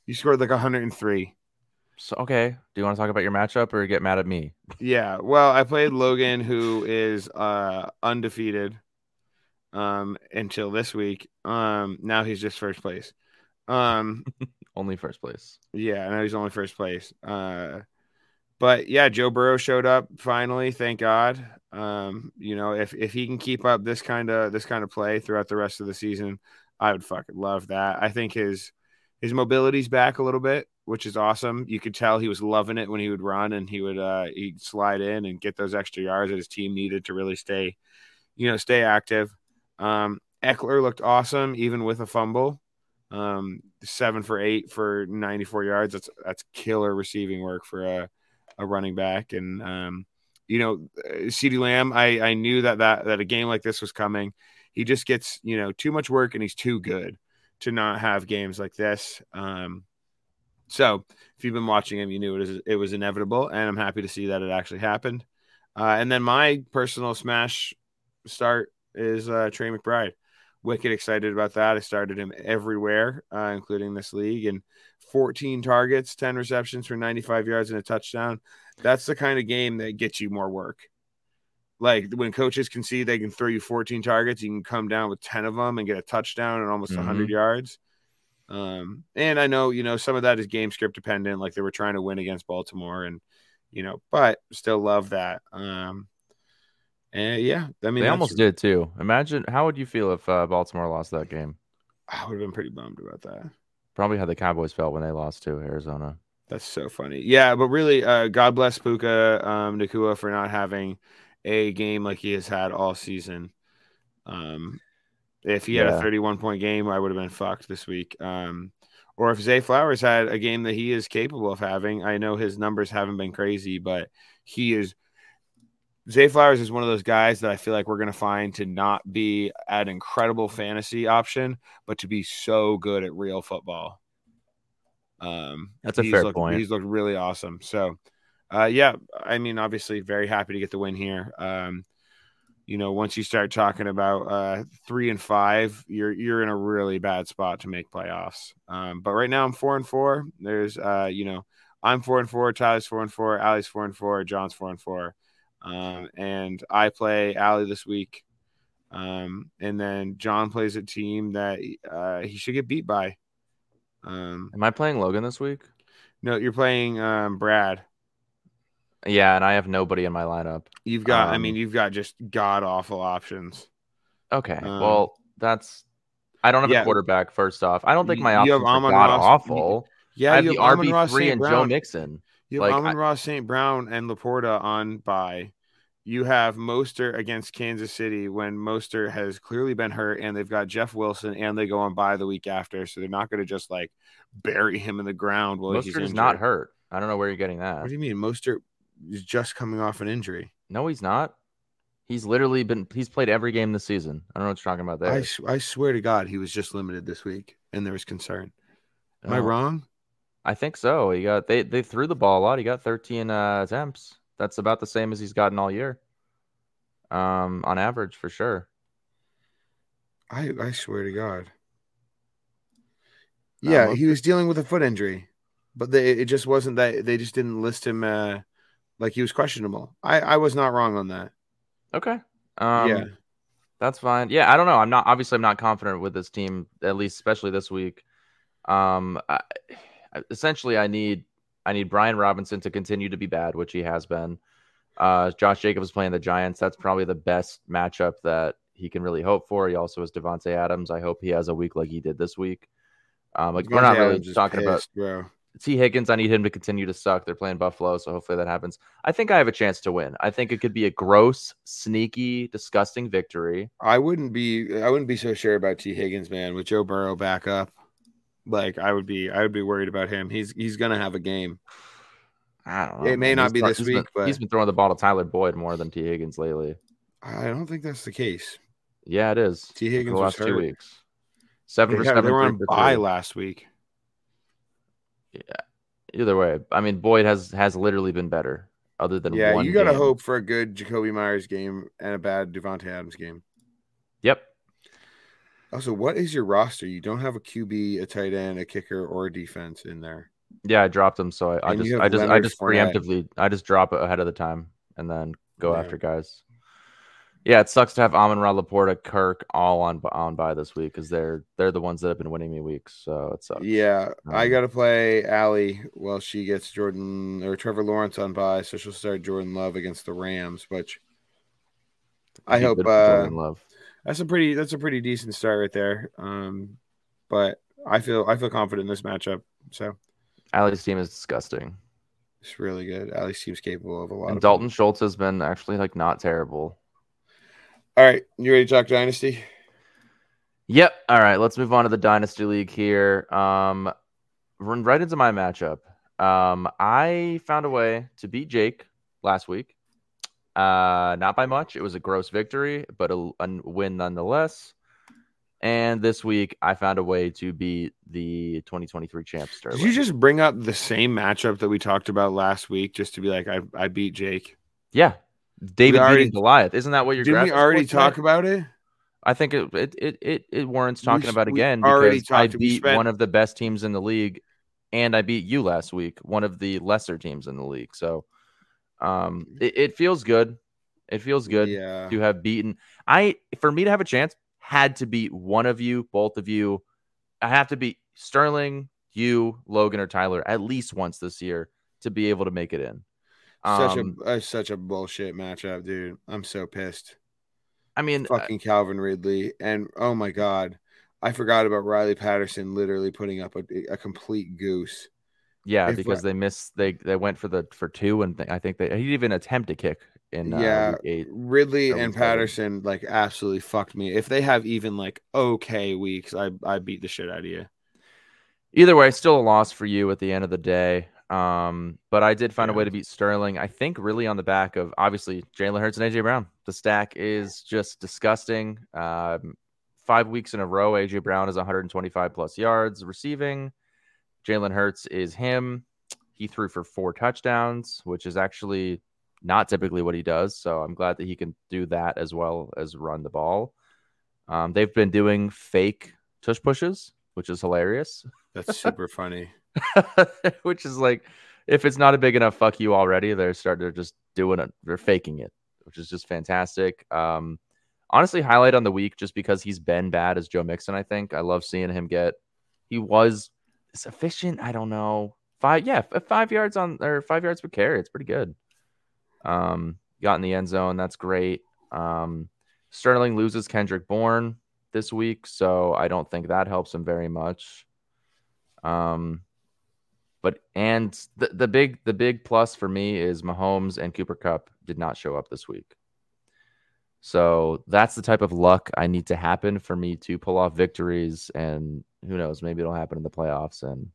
You scored like 103. So okay, do you want to talk about your matchup or get mad at me? Yeah. Well, I played Logan, who is uh undefeated um until this week. Um now he's just first place. Um Only first place. yeah, now he's only first place. Uh but yeah, Joe Burrow showed up finally, thank God. Um, you know, if if he can keep up this kind of this kind of play throughout the rest of the season, I would fucking love that. I think his his mobility's back a little bit, which is awesome. You could tell he was loving it when he would run and he would uh he'd slide in and get those extra yards that his team needed to really stay, you know, stay active. Um Ekeler looked awesome even with a fumble. Um seven for eight for 94 yards. That's that's killer receiving work for a, a running back. And um, you know, uh, CeeDee Lamb, I, I knew that, that that a game like this was coming. He just gets, you know, too much work and he's too good to not have games like this. Um, so if you've been watching him, you knew it was it was inevitable, and I'm happy to see that it actually happened. Uh, and then my personal smash start is uh, Trey McBride. Wicked excited about that. I started him everywhere, uh, including this league, and 14 targets, 10 receptions for 95 yards and a touchdown. That's the kind of game that gets you more work. Like when coaches can see they can throw you 14 targets, you can come down with 10 of them and get a touchdown and almost Mhm. 100 yards. Um, and I know, you know, some of that is game script dependent, like they were trying to win against Baltimore, and you know, but still love that. Um, and yeah, I mean, they almost did too. Imagine how would you feel if uh, Baltimore lost that game? I would have been pretty bummed about that. Probably how the Cowboys felt when they lost to Arizona. That's so funny. Yeah, but really, uh, God bless Puka um, Nacua for not having a game like he has had all season. Um, if he had Yeah. a 31 point game, I would have been fucked this week. Um, or if Zay Flowers had a game that he is capable of having, I know his numbers haven't been crazy, but he is. Zay Flowers is one of those guys that I feel like we're going to find to not be an incredible fantasy option, but to be so good at real football. Um, That's a he's fair looked, point. He's looked really awesome. So, uh, yeah, I mean, obviously, very happy to get the win here. Um, you know, once you start talking about uh, three and five, you're you're in a really bad spot to make playoffs. Um, but right now I'm four and four. There's uh, you know, I'm four and four, Tyler's four and four, Allie's four and four, Jon's four and four. Um, and I play Allie this week. Um, and then Jon plays a team that uh, he should get beat by. Um, Am I playing Logan this week? no, you're playing um, Brad. Yeah, and I have nobody in my lineup. You've got, I Um, mean, you've got just god awful options. Okay. Um, well, that's I don't have yeah. a quarterback. First off, I don't think my options are god awful. Yeah, I have you the have Amon RB Ross three St. and Joe Brown. Mixon. You have Like, Amon Ross St. Brown and Laporta on bye. You have Mostert against Kansas City when Mostert has clearly been hurt, and they've got Jeff Wilson, and they go on bye the week after, so they're not going to just like bury him in the ground while he's Mostert is injured. not hurt. I don't know where you're getting that. What do you mean? Mostert is just coming off an injury. No, he's not. He's literally been he's played every game this season. I don't know what you're talking about there. I swear to God, he was just limited this week, and there was concern. Am I Oh, wrong? I think so. He got they they threw the ball a lot. He got 13 uh, attempts. That's about the same as he's gotten all year. Um, on average for sure. I I swear to God. Yeah, he was dealing with a foot injury, but they, it just wasn't that they just didn't list him uh, like he was questionable. I I was not wrong on that. Okay. Um, yeah, That's fine. Yeah, I don't know. I'm not obviously I'm not confident with this team, at least especially this week. Um, I- essentially, I need I need Brian Robinson to continue to be bad, which he has been. Uh, Josh Jacobs playing the Giants. That's probably the best matchup that he can really hope for. He also has Davante Adams. I hope he has a week like he did this week. Um, like we're not really talking about bro. Tee Higgins, I need him to continue to suck. They're playing Buffalo, so hopefully that happens. I think I have a chance to win. I think it could be a gross, sneaky, disgusting victory. I wouldn't be I wouldn't be so sure about Tee Higgins, man. With Joe Burrow back up, like I would be I would be worried about him. He's he's gonna have a game. I don't know. It may man. not He's be this week, been, but- he's been throwing the ball to Tyler Boyd more than Tee Higgins lately. I don't think that's the case. Yeah, it is. Tee Higgins the last two weeks. Seven They, for seven. they were on bye last week. Yeah. Either way, I mean, Boyd has has literally been better. Other than Yeah, one you gotta game. hope for a good Jakobi Meyers game and a bad Davante Adams game. Also, what is your roster? You don't have a QB, a tight end, a kicker, or a defense in there. Yeah, I dropped them, so I, I just I just I just Fournette. preemptively I just drop it ahead of the time and then go Yeah. after guys. Yeah, it sucks to have Amon Ra Laporta, Kirk all on on bye this week because they're they're the ones that have been winning me weeks. So it sucks. Yeah, I Um, gotta play Allie while she gets Jordan or Trevor Lawrence on bye, so she'll start Jordan Love against the Rams. Which I hope uh, Jordan Love. That's a pretty that's a pretty decent start right there. Um, but I feel I feel confident in this matchup, so Ali's team is disgusting, it's really good. Ali's team's capable of a lot. and of Dalton Schultz has been actually like not terrible. All right, you ready to talk dynasty? Yep. All right. Let's move on to the Dynasty League here. Um, run right into my matchup. Um, I found a way to beat Jake last week. Uh, not by much. It was a gross victory, but a, a win nonetheless. And this week, I found a way to beat the 2023 champ Sterling. Did you just bring up the same matchup that we talked about last week, just to be like, I I beat Jake? yeah, David already- beating Goliath. Isn't that what you're? Didn't we already talk about it? I think it it it it, it warrants talking s- about again already because I we beat spent- one of the best teams in the league, and I beat you last week, one of the lesser teams in the league. So, um, it, it feels good. It feels good Yeah. to have beaten. I for me to have a chance had to beat one of you, both of you. I have to beat Sterling, you, Logan, or Tyler at least once this year to be able to make it in. Such Um, a uh, such a bullshit matchup, dude. I'm so pissed. I mean, uh, Fucking Calvin Ridley, and oh my god, I forgot about Riley Patterson literally putting up a, a complete goose. Yeah, If because they missed. They they went for the for two, and I think they he even attempt to kick in uh, Yeah, week eight. Ridley and. Patterson like absolutely fucked me. If they have even like okay weeks, I I beat the shit out of you. Either way, still a loss for you at the end of the day. Um, but I did find a way to beat Sterling. I think really on the back of obviously Jalen Hurts and AJ Brown. The stack is just disgusting. Um, five weeks in a row, AJ Brown is 125 plus yards receiving. Jalen Hurts is him. He threw for four touchdowns, which is actually not typically what he does. So I'm glad that he can do that as well as run the ball. Um, they've been doing fake tush pushes, which is hilarious. That's super funny. which is like, if it's not a big enough fuck you already, they're starting to just doing it. They're faking it, which is just fantastic. Um, honestly, highlight on the week just because he's been bad as Joe Mixon. I think I love seeing him get. He was sufficient. I don't know. Five, yeah, five yards on or five yards per carry. It's pretty good. Um, got in the end zone. That's great. Um, Sterling loses Kendrick Bourne this week, so I don't think that helps him very much. Um, but and the, the big the big plus for me is Mahomes and Cooper Kupp did not show up this week. So that's the type of luck I need to happen for me to pull off victories and who knows, maybe it'll happen in the playoffs and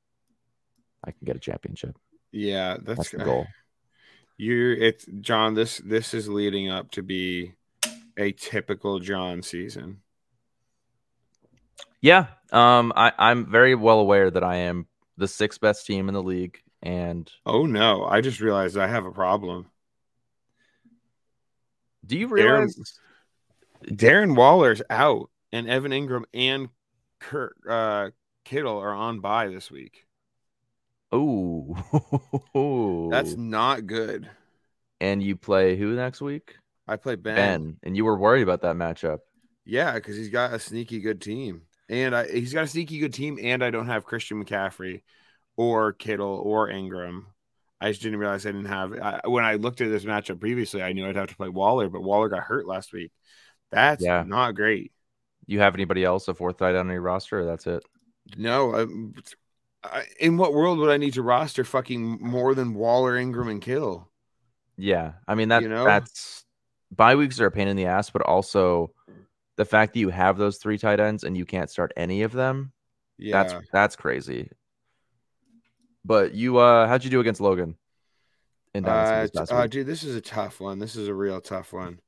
I can get a championship. Yeah, that's, That's the goal. You it's Jon, this this is leading up to be a typical Jon season. Yeah. Um I, I'm very well aware that I am the sixth best team in the league and Oh no, I just realized I have a problem. Do you Darren- realize Darren Waller's out, and Evan Engram and Kurt uh, Kittle are on bye this week. Oh, That's not good. and you play who next week? I play Ben. Ben. And you were worried about that matchup. Yeah, because he's got a sneaky good team, and I, he's got a sneaky good team, and I don't have Christian McCaffrey or Kittle or Ingram. I just didn't realize I didn't have. I, when I looked at this matchup previously, I knew I'd have to play Waller, but Waller got hurt last week. That's Yeah. not great. You have anybody else a fourth tight end on your roster? Or that's it. No, um, I, in what world would I need to roster fucking more than Waller, Engram, and Kittle? Yeah, I mean that You know? that's bye weeks are a pain in the ass, but also the fact that you have those three tight ends and you can't start any of them. Yeah, That's that's crazy. But you, uh how'd you do against Logan? In Dynasty uh, uh, dude, this is a tough one. This is a real tough one.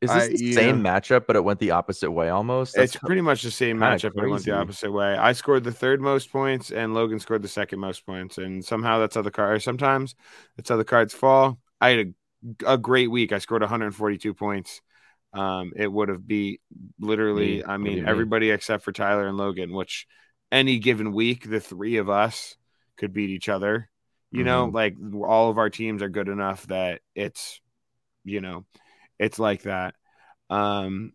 Is I- this the yeah. same matchup, but it went the opposite way almost? That's it's pretty much the same matchup, but it went the opposite way. I scored the third most points, and Logan scored the second most points, and somehow that's how the card. Sometimes that's how the cards fall. I had a, a great week. I scored 142 points. Um, it would have beat literally. I mean, you mean? everybody except for Tyler and Logan. Which any given week, the three of us could beat each other. You know, Mhm. like all of our teams are good enough that it's, you know, it's like that. Um,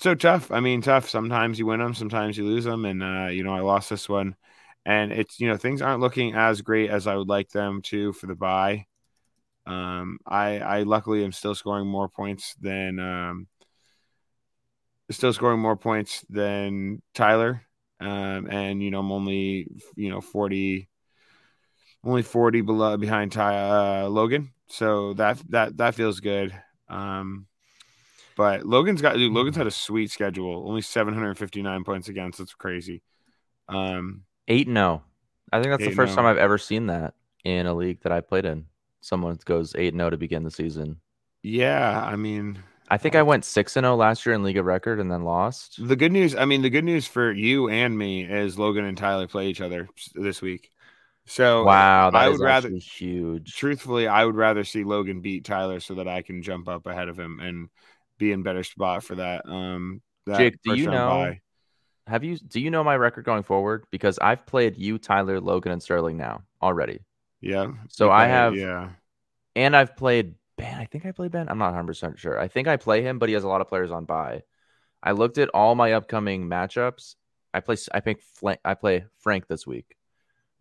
so tough. I mean, tough. Sometimes you win them, sometimes you lose them, and uh, you know, I lost this one, and it's you know things aren't looking as great as I would like them to for the bye. Um, I I luckily am still scoring more points than um, still scoring more points than Tyler, um, and you know I'm only you know forty, only forty below behind Ty uh, Logan, so that that that feels good. Um, but Logan's got dude, Logan's had a sweet schedule. Only 759 points against. That's crazy. Um, eight and zero. I think that's the first time I've ever seen that in a league that I played in. Someone goes eight and zero to begin the season. yeah, I mean, I think I went six and zero last year in League of Record and then lost. the good news. I mean, the good news for you and me is Logan and Tyler play each other this week. So Wow, that I is would rather- huge. truthfully, I would rather see Logan beat Tyler so that I can jump up ahead of him and be in better spot for that. Um, that Jake, do you know- bye. Have you? Do you know my record going forward? Because I've played you, Tyler, Logan, and Sterling now already. Yeah. So I have, Yeah. and I've played Ben. I think I play Ben. I'm not 100 percent sure. I think I play him, but he has a lot of players on bye. I looked at all my upcoming matchups. I play. I think I play Frank this week.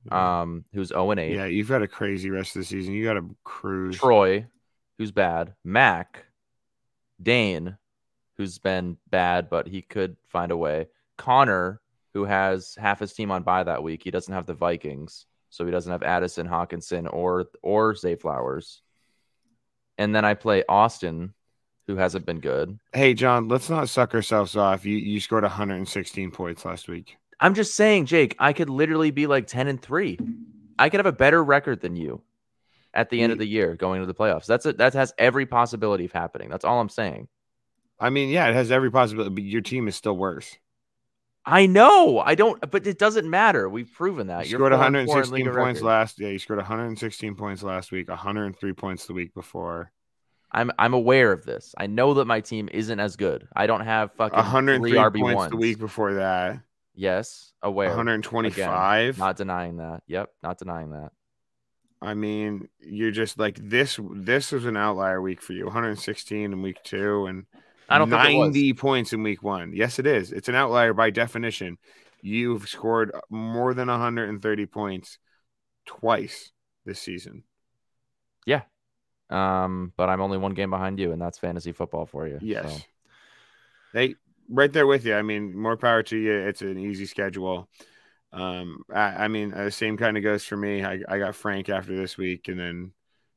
Um, who's 0 and 8. Yeah, you've got a crazy rest of the season. You got to cruise. Troy, who's bad. Mac, Dane, who's been bad, but he could find a way. Connor, who has half his team on bye that week. He doesn't have the Vikings, so he doesn't have Addison, Hockenson, or or Zay Flowers. And then I play Austin, who hasn't been good. Hey, Jon, let's not suck ourselves off. You you scored 116 points last week. I'm just saying, Jake, I could literally be like 10 and 3. I could have a better record than you at the end of the year going into the playoffs. That's a, that has every possibility of happening. That's all I'm saying. I mean, yeah, it has every possibility, but your team is still worse. I know. I don't, but it doesn't matter. We've proven that. You You're scored four and four in 116 points record. last. Yeah, you scored 116 points last week. 103 points the week before. I'm I'm aware of this. I know that my team isn't as good. I don't have fucking 103 three RB points ones. the week before that. Yes, aware. 125. Not denying that. Yep, not denying that. I mean, you're just like this. This was an outlier week for you. 116 in week two and I don't think it was. 90 points in week one. Yes, it is. It's an outlier by definition. You've scored more than 130 points twice this season. Yeah. Um, but I'm only one game behind you, and that's fantasy football for you. Yes. So, They right there with you. I mean, more power to you. It's an easy schedule. Um, I, I mean, uh, the same kind of goes for me. I, I got Frank after this week, and then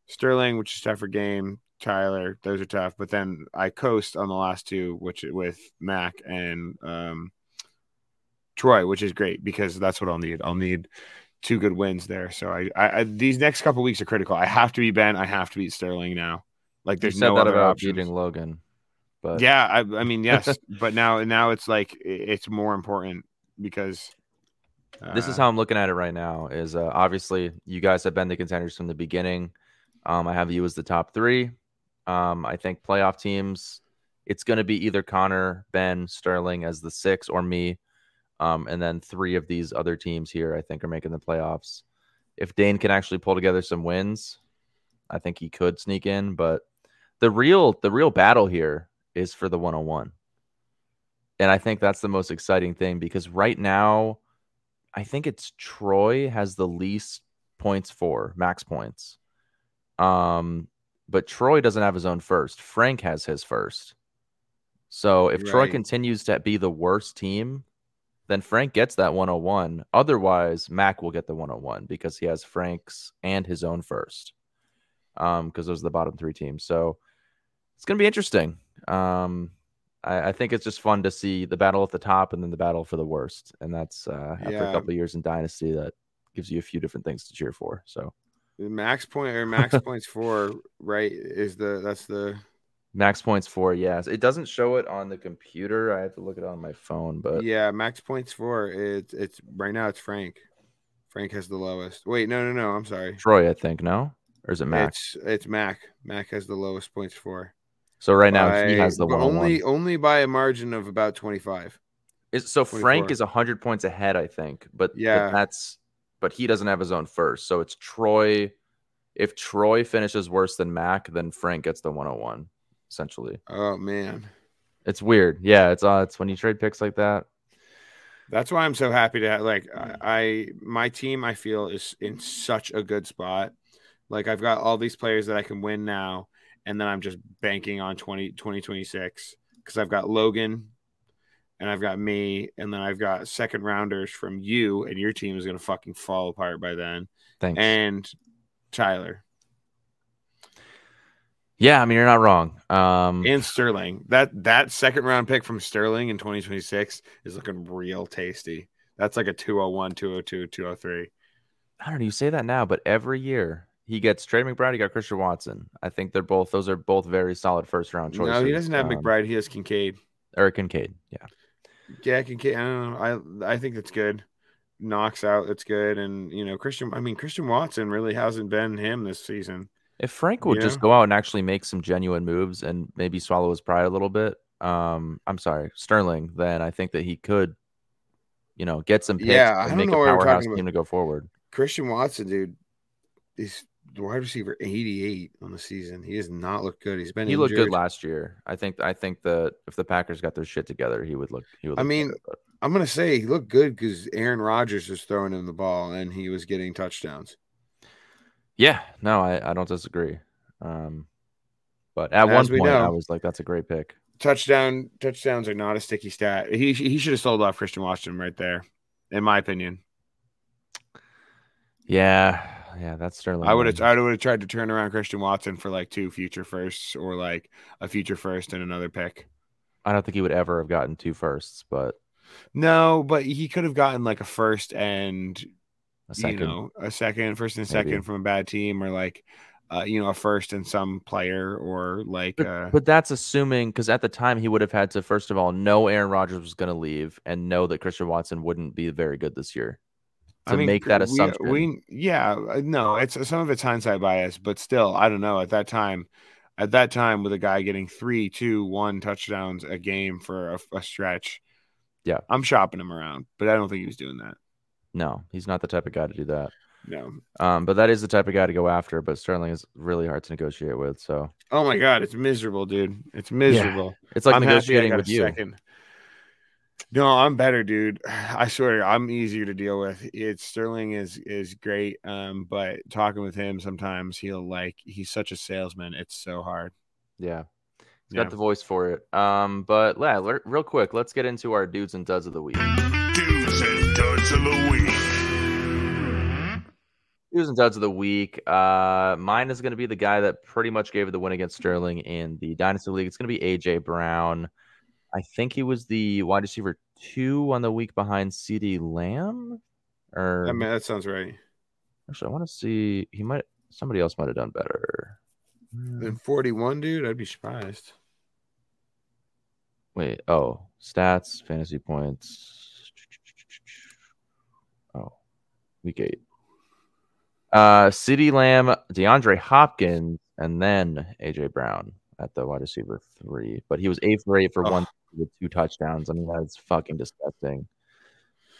Sterling, which is tougher game. Tyler, those are tough. But then I coast on the last two, which with Mac and um, Troy, which is great because that's what I'll need. I'll need two good wins there. So I, I, I these next couple weeks are critical. I have to be Ben. I have to beat Sterling now. Like you there's said no that other about options. beating Logan, but Yeah, I, I mean, yes, but now now it's like it's more important because this is uh, how I'm looking at it right now. Is uh, obviously you guys have been the contenders from the beginning. Um, I have you as the top three. Um, I think playoff teams, it's going to be either Connor, Ben, Sterling as the six, or me. Um, and then three of these other teams here, I think, are making the playoffs. If Dane can actually pull together some wins, I think he could sneak in. But the real the real battle here is for the 101. And I think that's the most exciting thing because right now, I think it's Troy has the least points for max points. Um, but Troy doesn't have his own first. Frank has his first. So if Troy continues to be the worst team, then Frank gets that 101. Otherwise, Mac will get the 101 because he has Frank's and his own first. Um, because those are the bottom three teams. So it's gonna be interesting. Um, I, I think it's just fun to see the battle at the top and then the battle for the worst. And that's uh, after Yeah. a couple of years in Dynasty, that gives you a few different things to cheer for. So max point or max points for right is the that's the max points for yes. It doesn't show it on the computer. I have to look it on my phone, but yeah max points for it's it's right now it's Frank. Frank has the lowest. Wait, no, no, no. I'm sorry. Troy, I think, no? Or is it Max? It's it's Mac. Mac has the lowest points for. so right now he has the oh one only only by a margin of about 25. Is so Frank 24. is hundred points ahead, I think. But but Yeah. that's but he doesn't have his own first. So it's Troy. If Troy finishes worse than Mac, then Frank gets the 101, essentially. Oh man. It's weird. Yeah, it's uh it's when you trade picks like that. That's why I'm so happy to have, like I, I my team I feel is in such a good spot. Like I've got all these players that I can win now and then I'm just banking on 20 2026 cuz I've got Logan and I've got me and then I've got second rounders from you and your team is going to fucking fall apart by then Thanks. and Tyler yeah, I mean you're not wrong. Um and Sterling. That that second round pick from Sterling in 2026 is looking real tasty. That's like a 201, 202, 203. I don't know. You say that now, but every year he gets Trey McBride. He got Christian Watson. I think they're both. Those are both very solid first round choices. No, he doesn't have Um, McBride. He has Kincaid. Eric Kincaid. Yeah. Yeah, Kincaid. I don't know. I I think that's good. Knocks out. That's good. And you know, Christian. I mean, Christian Watson really hasn't been him this season. If Frank would just Yeah. go out and actually make some genuine moves and maybe swallow his pride a little bit, um, I'm sorry, Sterling, then I think that he could, you know, get some picks Yeah, I and don't make know a powerhouse talking team to go forward. Christian Watson, dude, is the wide receiver 88 on the season. He does not look good. He's been. He looked good last year. I think. I think that if the Packers got their shit together, he would look. He would. I mean, better, I'm gonna say he looked good because Aaron Rodgers was throwing him the ball and he was getting touchdowns. yeah, no, I, I don't disagree. Um, but at As one point, I was like, "That's a great pick." touchdown touchdowns are not a sticky stat. He he should have sold off Christian Washington right there, in my opinion. Yeah, yeah, that's Sterling. I would have. I would have tried to turn around Christian Watson for like two future firsts or like a future first and another pick. I don't think he would ever have gotten two firsts, but No, but he could have gotten like a first and a second. you know a second, first and Maybe. second from a bad team, or like uh, you know, a first and some player or like But, uh, but that's assuming because at the time he would have had to first of all know Aaron Rodgers was going to leave and know that Christian Watson wouldn't be very good this year. To make that we- assumption. We, yeah, uh, no, it's some of it's hindsight bias, but still, I don't know. At that time, at that time, with a guy getting three, two, one touchdowns a game for a, a stretch, Yeah. I'm shopping him around, but I don't think he was doing that. No, he's not the type of guy to do that. No. Um, but that is the type of guy to go after. But Sterling is really hard to negotiate with. So Oh my god, it's miserable, dude. It's miserable. it's like I'm negotiating with you. second. No, I'm better, dude. I swear, I'm easier to deal with. It's Sterling is is great, um, but talking with him sometimes he'll like he's such a salesman. It's so hard. Yeah. He's Yeah. got the voice for it. Um, but yeah, le- real quick, let's get into our dudes and duds of the week. Dudes and duds of the week. Dudes and duds of the week. Uh, mine is going to be the guy that pretty much gave it the win against Sterling in the Dynasty League. It's going to be AJ Brown. I think he was the wide receiver two on the week behind CeeDee Lamb. Or I mean, that sounds right. actually, I want to see. He might. Somebody else might have done better. Than 41, dude, I'd be surprised. Wait. Oh, stats, fantasy points. Oh, week eight. Uh, CeeDee Lamb, DeAndre Hopkins, and then AJ Brown at the wide receiver three. But he was eight for eight for Oh. one with two touchdowns. I mean, that's fucking disgusting.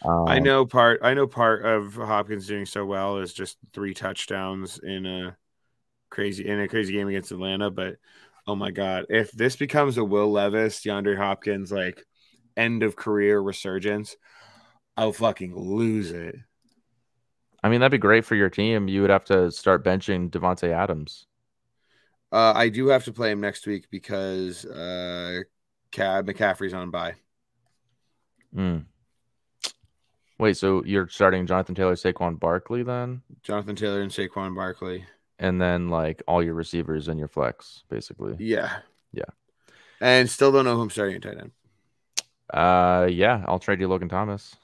Um, I know part. I know part of Hopkins doing so well is just three touchdowns in a crazy in a crazy game against Atlanta. But oh my god, if this becomes a Will Levis, DeAndre Hopkins like end of career resurgence, I'll fucking lose it. I mean, that'd be great for your team. You would have to start benching Davante Adams. Uh, I do have to play him next week because uh, McCaffrey's on bye. Hmm. Wait, so you're starting Jonathan Taylor, Saquon Barkley then, Jonathan Taylor and Saquon Barkley. and then like all your receivers and your flex, basically. Yeah, Yeah. and still don't know who I'm starting at tight end. Uh, yeah, I'll trade you Logan Thomas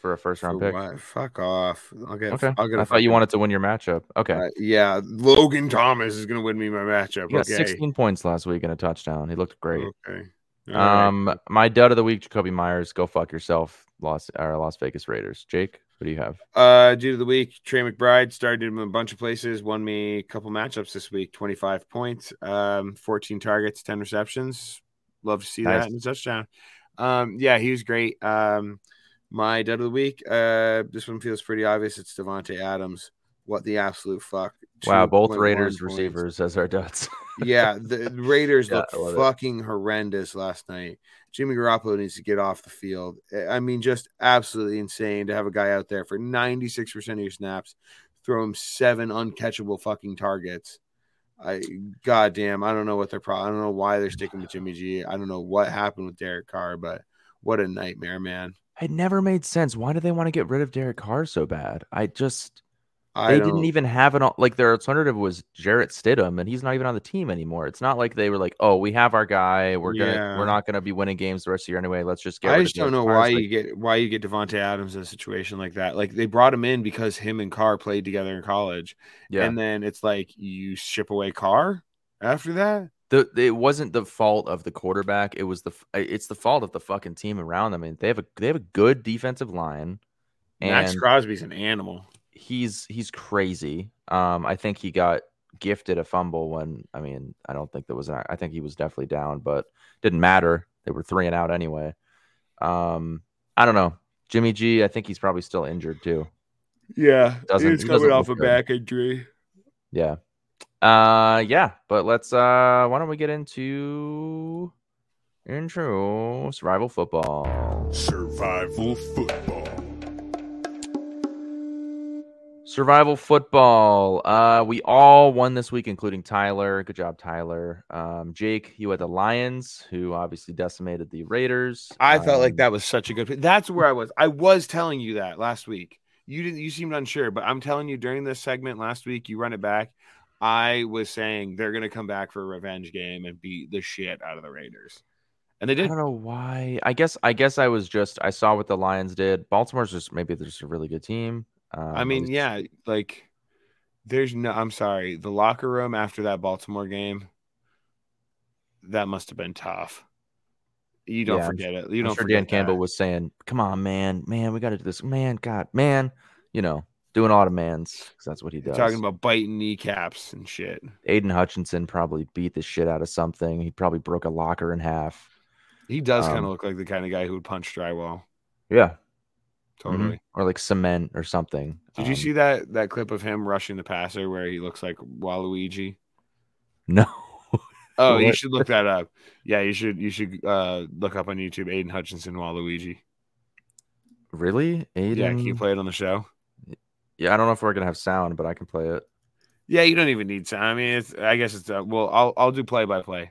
for a first round For pick. what? Fuck off. I'll get. Okay, I'll get. I thought you wanted to win your matchup. Okay, Uh, yeah, Logan Thomas is going to win me my matchup. he got okay. 16 points last week and a touchdown. He looked great. Okay. Right. Um, my dud of the week, Jakobi Meyers. Go fuck yourself, Los or Las Vegas Raiders. Jake, what do you have? Uh, due to the week, Trey McBride started him a bunch of places, won me a couple matchups this week. Twenty five points, um, fourteen targets, ten receptions. Love to see Nice. that in a touchdown. Um, yeah, he was great. Um, my dud of the week. Uh, this one feels pretty obvious. It's Davante Adams. What the absolute fuck! Wow, both Raiders receivers as our duds. yeah, the Raiders Yeah, looked love it. fucking horrendous last night. Jimmy Garoppolo needs to get off the field. I mean, just absolutely insane to have a guy out there for 96% of your snaps, throw him seven uncatchable fucking targets. I goddamn, I don't know what their problem. I don't know why they're sticking with Jimmy G. I don't know what happened with Derek Carr, but what a nightmare, man. it never made sense. Why do they want to get rid of Derek Carr so bad? I just I they don't, didn't even have an like their alternative was Jarrett Stidham, and he's not even on the team anymore. It's not like they were like, oh, we have our guy. We're gonna we're not gonna be winning games the rest of the year anyway. Let's just get. I just don't know Carr." why you get why you get Davante Adams in a situation like that. Like they brought him in because him and Carr played together in college. yeah. And then it's like you ship away Carr after that. the it wasn't the fault of the quarterback. It was the it's the fault of the fucking team around them. I mean, they have a they have a good defensive line, and Maxx Crosby's an animal. He's he's crazy. Um, I think he got gifted a fumble when I mean I don't think there was an, I think he was definitely down, but didn't matter. They were three and out anyway. Um, I don't know. Jimmy G, I think he's probably still injured too. Yeah, Doesn't- he's he coming doesn't off a look good. back injury. Yeah. Uh yeah, but let's uh why don't we get into intro survival football. Survival football. Survival football. Uh we all won this week, including Tyler. Good job, Tyler. Um Jake, you had the Lions, who obviously decimated the Raiders. I felt like Um, that was such a good. That's where I was. I was telling you that last week. You didn't. You seemed unsure, but I'm telling you during this segment last week, you run it back. I was saying they're gonna come back for a revenge game and beat the shit out of the Raiders, and they did. I don't know why. I guess I guess I was just I saw what the Lions did. Baltimore's just maybe they're just a really good team. Um, I mean, yeah, like There's no. I'm sorry. The locker room after that Baltimore game. That must have been tough. You don't Yeah, forget it. You I'm don't sure forget Dan Campbell that. was saying, "Come on, man, man, we got to do this, man, God, man." You know, doing a lot of mans because that's what he does. talking about biting kneecaps and shit. Aidan Hutchinson probably beat the shit out of something. He probably broke a locker in half. He does kind Um, of look like the kind of guy who would punch drywall. Yeah, Totally. Mhm. or like cement or something. Did you Um, see that that clip of him rushing the passer where he looks like Waluigi? No. Oh, you should look that up. Yeah, you should you should uh look up on YouTube Aidan Hutchinson Waluigi. Really, Aidan? Yeah, can you play it on the show? Yeah, I don't know if we're gonna have sound, but I can play it. Yeah, you don't even need sound. I mean, it's I guess it's uh, well, I'll I'll do play by play.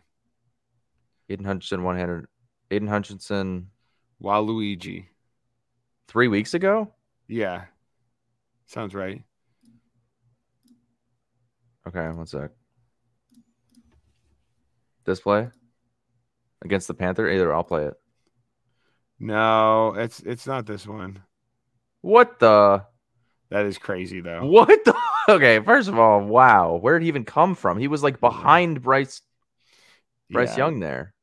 Aidan Hutchinson, one handed. Aidan Hutchinson, Waluigi. Three weeks ago. Yeah, sounds right. Okay, one sec. Display against the Panther. Either I'll play it. No, it's it's not this one. What the? That is crazy though. What the? Okay, first of all, wow. Where did he even come from? He was like behind Bryce Bryce Yeah. Young there.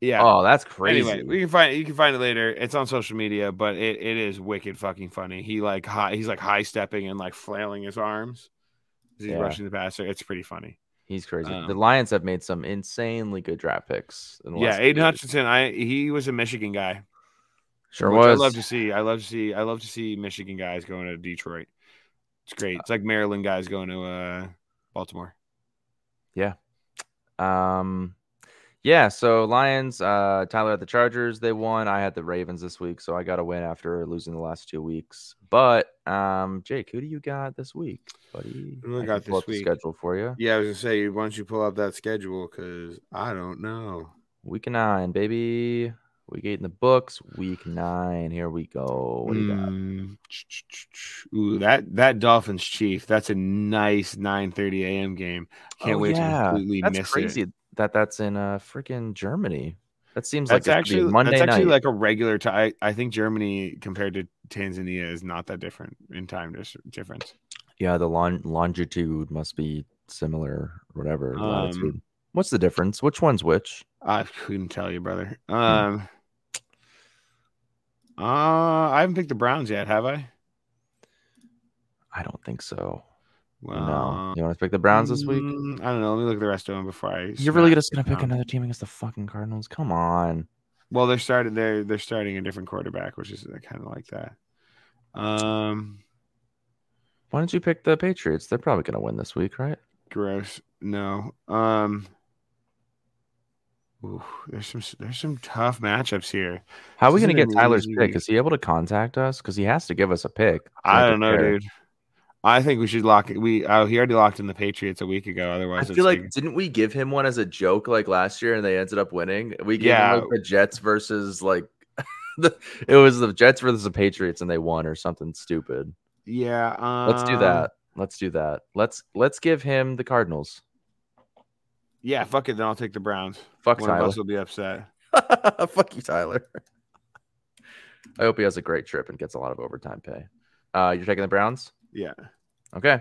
Yeah. Oh, that's crazy. Anyway, we can find you can find it later. It's on social media, but it, it is wicked fucking funny. He like high he's like high stepping and like flailing his arms as he's Yeah. rushing the passer. It's pretty funny. He's crazy. the Um, Lions have made some insanely good draft picks. In the Yeah, Aidan years. Hutchinson. I he was a Michigan guy. Sure was. I love to see. I love to see. I love to see Michigan guys going to Detroit. It's great. It's like Maryland guys going to uh, Baltimore. Yeah. Um, yeah. So Lions, uh, Tyler had the Chargers. They won. I had the Ravens this week, so I got a win after losing the last two weeks. But um, Jake, who do you got this week, buddy? Who I got this week? schedule for you. Yeah, I was gonna say, why don't you pull up that schedule? Because I don't know. Week nine, baby. Week eight in the books. Week nine. Here we go. What do you got? Mm, Ooh, that that Dolphins Chief. That's a nice 9:30 a.m. game. Can't Oh, wait yeah. to completely That's miss crazy it. That that's in uh freaking Germany. That seems That's like actually Monday that's actually night. like a regular time. I think Germany compared to Tanzania is not that different in time difference. yeah, the lon- longitude must be similar, or whatever. Um, latitude. What's the difference? Which one's which? I couldn't tell you, brother. Hmm. Um, uh, I haven't picked the Browns yet, have I? I don't think so. Well, no. You want to pick the Browns this week? mm, I don't know. Let me look at the rest of them before I. You're really just gonna pick another team against the fucking Cardinals? Come on. Well, they're starting. They're they're starting a different quarterback, which is kind of like that. Um, Why don't you pick the Patriots? They're probably gonna win this week, right? gross. No. Um. ooh, there's some there's some tough matchups here. How are we This gonna get Tyler's easy pick? Is he able to contact us? Because he has to give us a pick. I don't know, dude. I think we should lock it. We oh, he already locked in the Patriots a week ago. Otherwise, I feel like big- didn't we give him one as a joke like last year and they ended up winning? We gave Yeah. him like the Jets versus like the it was the Jets versus the Patriots and they won or something stupid. yeah. Um, Let's do that. Let's do that. Let's let's give him the Cardinals. Yeah, fuck it. Then I'll take the Browns. Fuck One of Tyler. us will be upset. Fuck you, Tyler. I hope he has a great trip and gets a lot of overtime pay. Uh, you're taking the Browns? Yeah. Okay.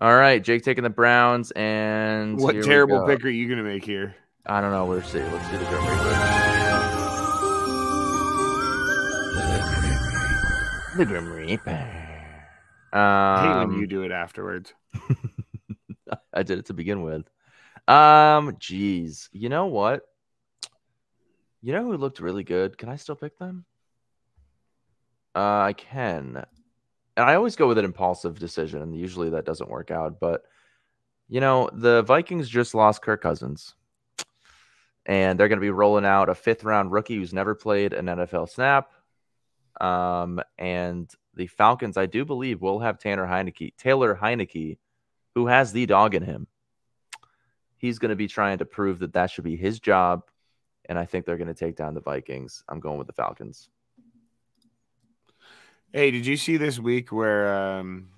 All right, Jake taking the Browns and What terrible pick are you gonna make here? I don't know. We'll see. Let's do the Grim Reaper. The Grim Reaper. I hate when Um, you do it afterwards. I did it to begin with. Um, jeez, you know what? You know who looked really good? Can I still pick them? Uh, I can, and I always go with an impulsive decision, and usually that doesn't work out. But you know, the Vikings just lost Kirk Cousins, and they're going to be rolling out a fifth round rookie who's never played an NFL snap. Um, and the Falcons, I do believe, will have Tanner Heinicke, Taylor Heinicke, who has the dog in him. He's going to be trying to prove that that should be his job, and I think they're going to take down the Vikings. I'm going with the Falcons. Hey, did you see this week where um,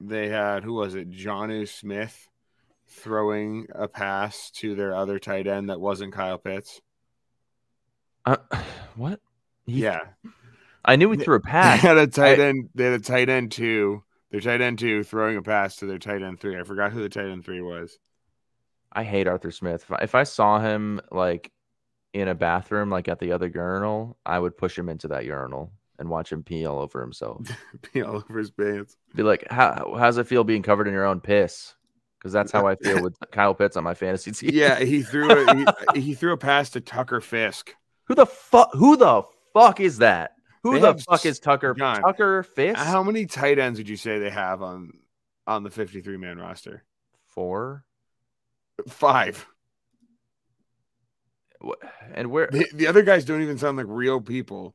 they had who was it? Jonnu Smith throwing a pass to their other tight end that wasn't Kyle Pitts. Uh, what? He- yeah, I knew he threw a pass. they had a tight I- end. They had a tight end too Their tight end two throwing a pass to their tight end three. I forgot who the tight end three was. I hate Arthur Smith. If I, if I saw him like in a bathroom, like at the other urinal, I would push him into that urinal and watch him pee all over himself. Be all over his pants. Be like, how how's it feel being covered in your own piss? Because that's how I feel with Kyle Pitts on my fantasy team. Yeah, he threw a, he, he threw a pass to Tucker Fisk. Who the fuck? Who the fuck is that? Who They the fuck is Tucker? Jon, Tucker Fisk? How many tight ends would you say they have on on the 53 man roster? Four. Five. Wh- And where? The, the other guys don't even sound like real people.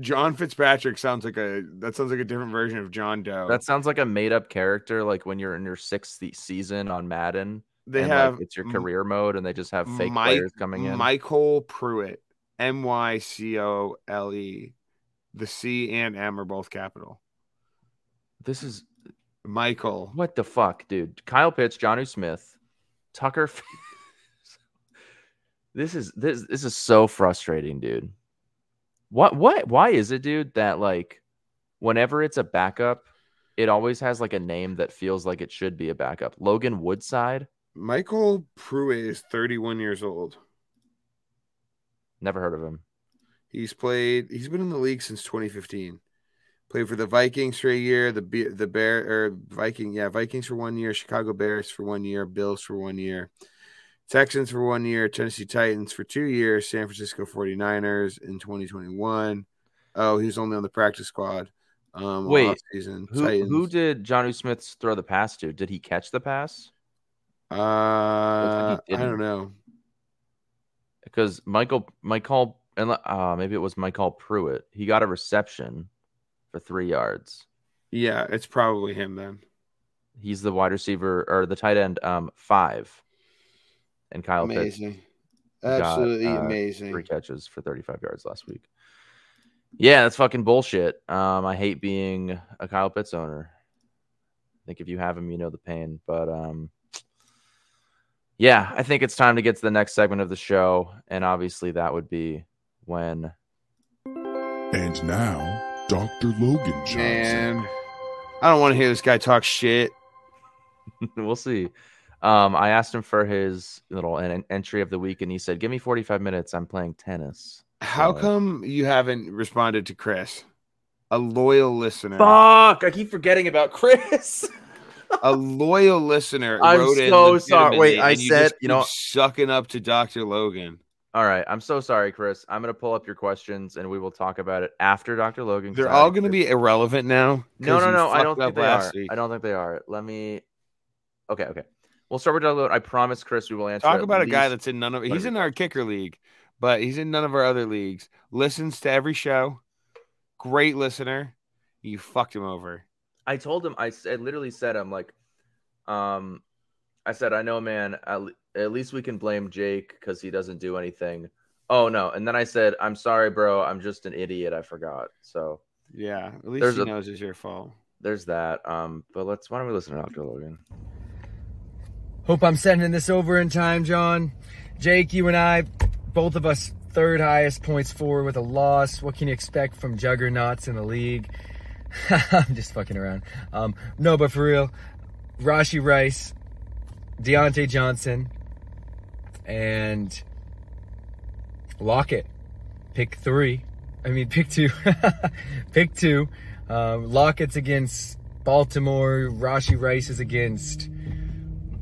John Fitzpatrick sounds like a that sounds like a different version of John Doe. That sounds like a made up character, like when you're in your sixth season on Madden. they and, have like, it's your M- career mode, and they just have fake Mike- players coming in. MyCole Pruitt, M Y C O L E. The C and M are both capital. This is Michael. what the fuck, dude. Kyle Pitts, Jonnu Smith, Tucker. This is this this is so frustrating, dude. What what why is it, dude, that like whenever it's a backup, it always has like a name that feels like it should be a backup. Logan Woodside, MyCole Pruitt is 31 years old. never heard of him. He's played. He's been in the league since 2015. Played for the Vikings for a year. The the Bear or Viking, yeah, Vikings for one year. Chicago Bears for one year. Bills for one year. Texans for one year. Tennessee Titans for two years. San Francisco 49ers in 2021. Oh, he was only on the practice squad. Um, Wait, season. Who who did Jonnu Smith throw the pass to? Did he catch the pass? Uh, I don't know. Because Michael Michael and uh, maybe it was MyCole Pruitt. He got a reception for three yards. Yeah, it's probably him then. He's the wide receiver or the tight end, um, five. And Kyle Pitts Amazing, got, absolutely uh, amazing. three catches for 35 yards last week. Yeah, that's fucking bullshit. Um, I hate being a Kyle Pitts owner. I think if you have him, you know the pain. But um, yeah, I think it's time to get to the next segment of the show, and obviously that would be when And now, Dr. Logan Johnson. Man, I don't want to hear this guy talk shit. we'll see. Um, I asked him for his little en- entry of the week, and he said, "Give me 45 minutes. I'm playing tennis." How So- come you haven't responded to Chris? A loyal listener. Fuck! I keep forgetting about Chris. A loyal listener. I'm wrote in so sorry. Wait, I you said- you know- keep sucking up to Dr. Logan. All right, I'm so sorry, Chris. I'm gonna pull up your questions, and we will talk about it after Dr. Logan. They're all going to be irrelevant now. No, no, no. I don't think they are. week. I don't think they are. Let me. Okay, okay. We'll start with. Logan. I promise, Chris, we will answer. Talk about a guy that's in none of. He's in our kicker league, but he's in none of our other leagues. Listens to every show. Great listener. You fucked him over. I told him. I, I literally said, "I'm like, um, I said, I know, man. At, at least we can blame Jake because he doesn't do anything. Oh no!" And then I said, "I'm sorry, bro. I'm just an idiot. I forgot." So Yeah, at least he a- knows it's your fault. there's that. Um, but let's. Why don't we listen to Dr. Logan? Hope I'm sending this over in time, Jon. Jake, you and I, both of us third highest points for with a loss. What can you expect from juggernauts in the league? I'm just fucking around. Um, no, but for real, Rashee Rice, Diontae Johnson, and Lockett. Pick three. I mean, pick two. pick two. Um, Lockett's against Baltimore. Rashee Rice is against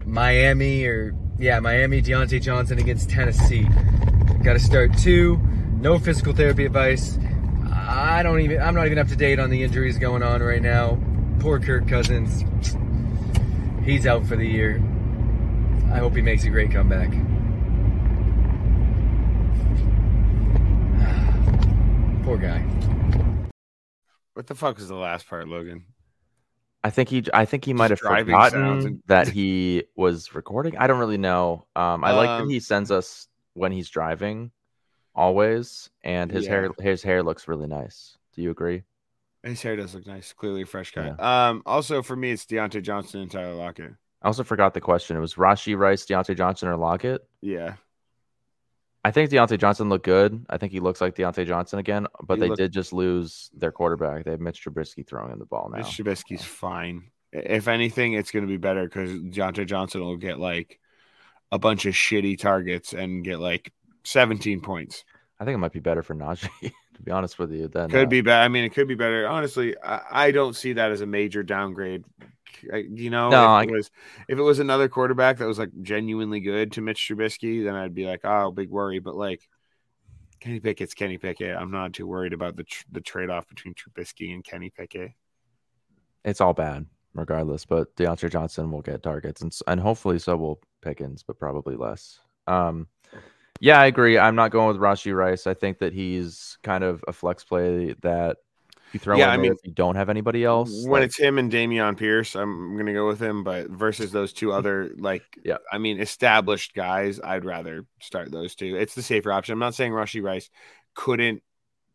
Miami or yeah, Miami, Diontae Johnson against Tennessee. Got to start two. No physical therapy advice. I don't even. I'm not even up to date on the injuries going on right now. Poor Kirk Cousins. He's out for the year. I hope he makes a great comeback. Poor guy. What the fuck was the last part, Logan? I think he. I think he might have forgotten and- that he was recording. I don't really know. Um, I like Um, that he sends us when he's driving, always, and his hair. His hair looks really nice. Do you agree? His hair does look nice. Clearly a fresh cut. Um, also for me, it's Diontae Johnson and Tyler Lockett. I also forgot the question. It was Rashee Rice, Diontae Johnson, or Lockett. Yeah. I think Diontae Johnson looked good. I think he looks like Diontae Johnson again, but He they looked- did just lose their quarterback. They have Mitch Trubisky throwing in the ball now. Mitch Trubisky's fine. If anything, it's going to be better because Diontae Johnson will get like a bunch of shitty targets and get like 17 points. I think it might be better for Najee, to be honest with you. Than Could uh, be bad. I mean, it could be better. Honestly, I, I don't see that as a major downgrade. I- You know, No, if it was if it was another quarterback that was like genuinely good to Mitch Trubisky, then I'd be like, oh, big worry. But like Kenny Pickett's Kenny Pickett. I'm not too worried about the tr- the trade off between Trubisky and Kenny Pickett. it's all bad regardless. But Diontae Johnson will get targets, and and hopefully so will Pickens, but probably less. Um, yeah, I agree. I'm not going with Rashee Rice. I think that he's kind of a flex play that you throw Yeah, I mean, if you don't have anybody else. When like- it's him and Dameon Pierce, I'm gonna go with him. But versus those two other like, Yeah. I mean, established guys, I'd rather start those two. It's the safer option. I'm not saying Rashee Rice couldn't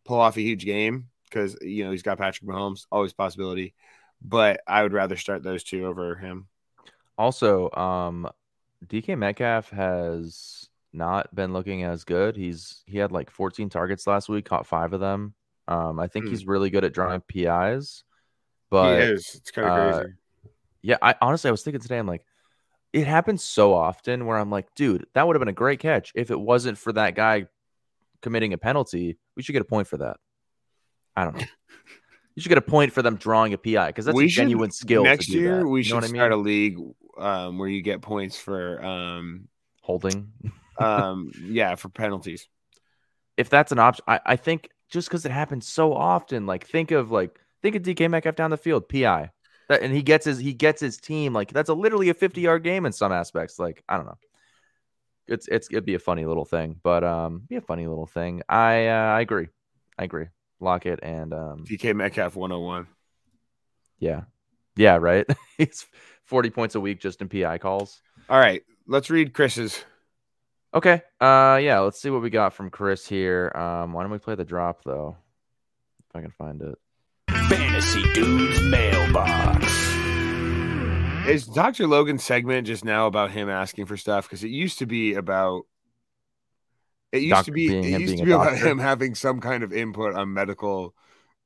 pull off a huge game because you know he's got Patrick Mahomes, always possibility. But I would rather start those two over him. Also, um, DK Metcalf has not been looking as good. He's he had like 14 targets last week, caught five of them. Um, I think Hmm. he's really good at drawing PIs, he but is. It's kind of uh, crazy. yeah, I honestly I was thinking today, I'm like, it happens so often where I'm like, dude, that would have been a great catch if it wasn't for that guy committing a penalty. We should get a point for that. I don't know. You should get a point for them drawing a PI because that's We a should- genuine skill. to Next year, that. we You should I mean? start a league um, where you get points for um, holding. um, yeah, for penalties. if that's an option, I, I think just because it happens so often, like think of like think of DK Metcalf down the field, PI, that, and he gets his he gets his team like that's a literally a fifty yard game in some aspects. Like I don't know, it's it's it'd be a funny little thing, but um, be a funny little thing. I uh, I agree, I agree. Lockett and um, DK Metcalf 101. yeah, yeah, right. He's forty points a week just in PI calls. All right, let's read Chris's. Okay. Uh yeah, let's see what we got from Chris here. Um why don't we play the drop though? If I can find it. Fantasy Dudes Mailbox. Is Dr. Logan's segment just now about him asking for stuff? Because it used to be about. It used Doc- to be. It him used to be about doctor. him having some kind of input on medical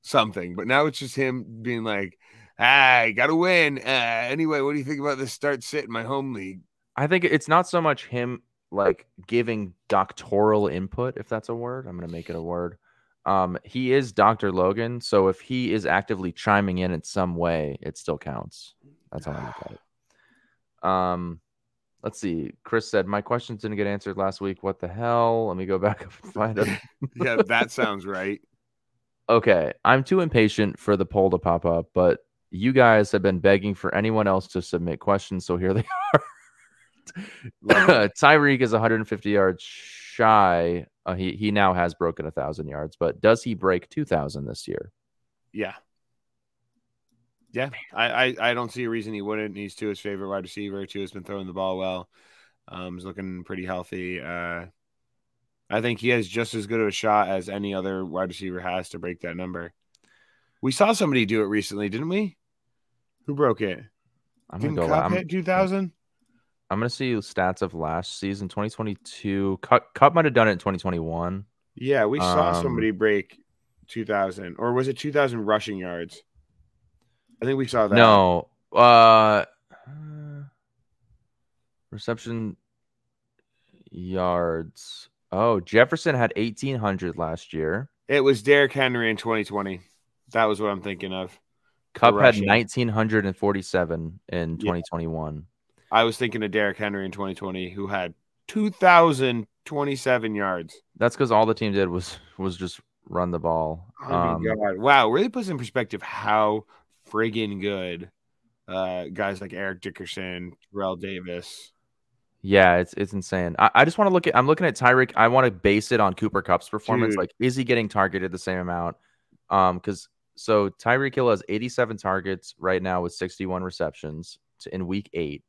something, but now it's just him being like, "I got to win." Uh, anyway, what do you think about this start sit in my home league? I think it's not so much him like giving doctoral input, if that's a word. I'm gonna make it a word. Um, he is Dr. Logan, so if he is actively chiming in in some way, it still counts. That's how I look at it. Um, let's see. Chris said my questions didn't get answered last week. What the hell? Let me go back up and find them. Yeah, that sounds right. Okay, I'm too impatient for the poll to pop up, but you guys have been begging for anyone else to submit questions, so here they are. Tyreek is 150 yards shy. Uh, he he now has broken a thousand yards, but does he break 2,000 this year? Yeah. Yeah, I, I, I don't see a reason he wouldn't. He's Tua's favorite wide receiver. Tua's been throwing the ball well. Um, he's looking pretty healthy. Uh, I think he has just as good of a shot as any other wide receiver has to break that number. We saw somebody do it recently, didn't we? Who broke it? I'm Didn't go. Kupp hit two thousand? I'm gonna see stats of last season, 2022. Kupp, Kupp might have done it in 2021. Yeah, we saw Um, somebody break two thousand, or was it two thousand rushing yards? I think we saw that. No, uh, reception yards. Oh, Jefferson had 1,800 last year. it was Derrick Henry in twenty twenty. That was what I'm thinking of. Kupp had 1,947 in 2021. I was thinking of Derrick Henry in 2020, who had 2,027 yards. That's because all the team did was was just run the ball. Oh my Um, God. Wow. Really puts in perspective how friggin' good uh, guys like Eric Dickerson, Terrell Davis. yeah, it's it's insane. I, I just want to look at. I'm looking at Tyreek. I want to base it on Cooper Kupp's performance. Dude. Like, is he getting targeted the same amount? Um, because so Tyreek Hill has 87 targets right now with 61 receptions to, in Week Eight.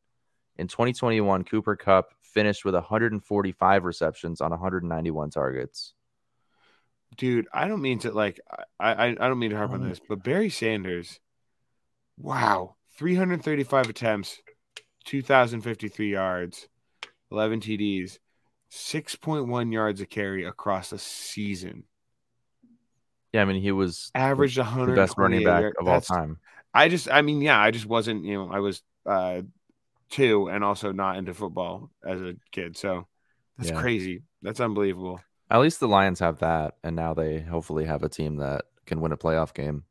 In 2021, Cooper Kupp finished with 145 receptions on 191 targets. Dude, I don't mean to like I I, I don't mean to harp on this, but Barry Sanders, wow, 335 attempts, 2,053 yards, 11 TDs. 6.1 yards a carry across a season. Yeah, I mean he was Averaged the 100 best running back of all time. I just, I mean, yeah, I just wasn't, you know, I was uh, two and also not into football as a kid. So that's Yeah. crazy. That's unbelievable. At least the Lions have that, and now they hopefully have a team that can win a playoff game.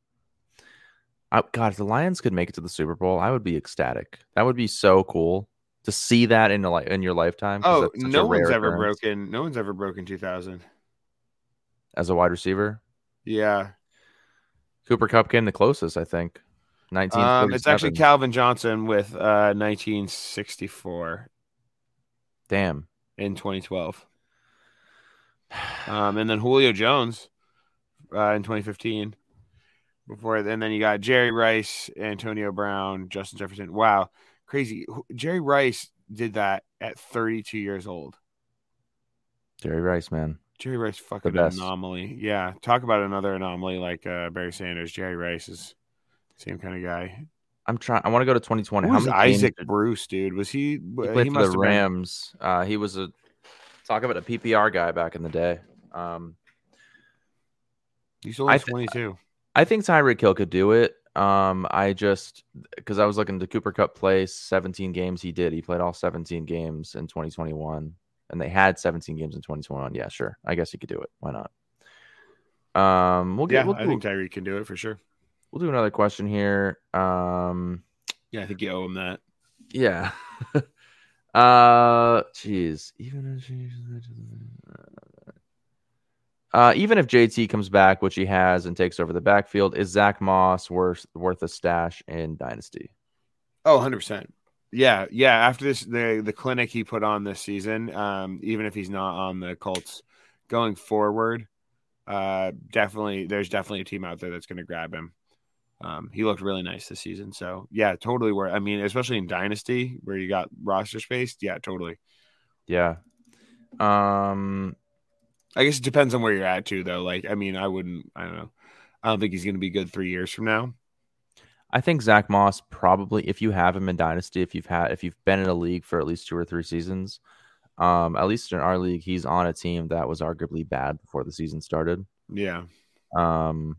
I, God, if the Lions could make it to the Super Bowl, I would be ecstatic. That would be so cool to see that in a, li- in your lifetime. Oh, that's such a no one's ever occurrence broken. No one's ever broken 2000. as a wide receiver. Yeah. Cooper Kupp came the closest, I think. Um, it's actually Calvin Johnson with uh, 1964 damn. in 2012. Um, and then Julio Jones uh, in 2015. Before and then you got Jerry Rice, Antonio Brown, Justin Jefferson. Wow, crazy! Jerry Rice did that at 32 years old. Jerry Rice, man. Jerry Rice, fucking anomaly. Yeah, talk about another anomaly like uh, Barry Sanders. Jerry Rice is same kind of guy. I'm trying. I want to go to 2020. Who was many games Isaac Bruce, dude? Was he? He He, played for must the been- Rams. Uh, he was a talk about a PPR guy back in the day. Um, He's only I th- 22. I think Tyreek Hill could do it. Um, I just because I was looking to Cooper Kupp play 17 games. He did. He played all 17 games in 2021, and they had 17 games in 2021. Yeah, sure. I guess he could do it. Why not? Um, we'll get. yeah, we'll, I think Tyreek can do it for sure. We'll do another question here. Um, Yeah, I think you owe him that. yeah. uh, jeez. Even if uh, even if JT comes back, which he has, and takes over the backfield, is Zack Moss worth worth a stash in Dynasty? Oh, 100%. Yeah, yeah. After this, the the clinic he put on this season, um, even if he's not on the Colts going forward, uh, definitely there's definitely a team out there that's going to grab him. Um, he looked really nice this season, so yeah, totally. Where I mean, especially in Dynasty where you got roster space, yeah, totally. Yeah. Um. I guess it depends on where you're at too, though. Like, I mean, I wouldn't, I don't know, I don't think he's going to be good three years from now. I think Zack Moss probably, if you have him in Dynasty, if you've had, if you've been in a league for at least two or three seasons, um, at least in our league, he's on a team that was arguably bad before the season started. Yeah, Um,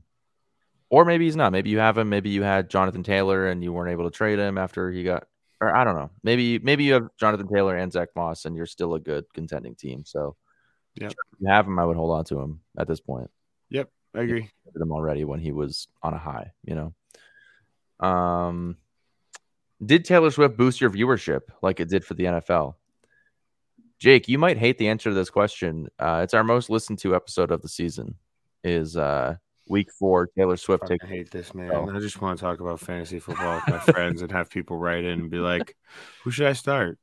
or maybe he's not. Maybe you have him. Maybe you had Jonathan Taylor and you weren't able to trade him after he got, or I don't know. Maybe maybe you have Jonathan Taylor and Zack Moss and you're still a good contending team. So, if you have him, I would hold on to him at this point. yep, I agree. him already when he was on a high, you know. Um did Taylor Swift boost your viewership like it did for the NFL? Jake, you might hate the answer to this question. Uh, it's our most listened to episode of the season. Is uh, week four Taylor Swift? I hate this, man. Oh. I just want to talk about fantasy football with my friends and have people write in and be like, "Who should I start?"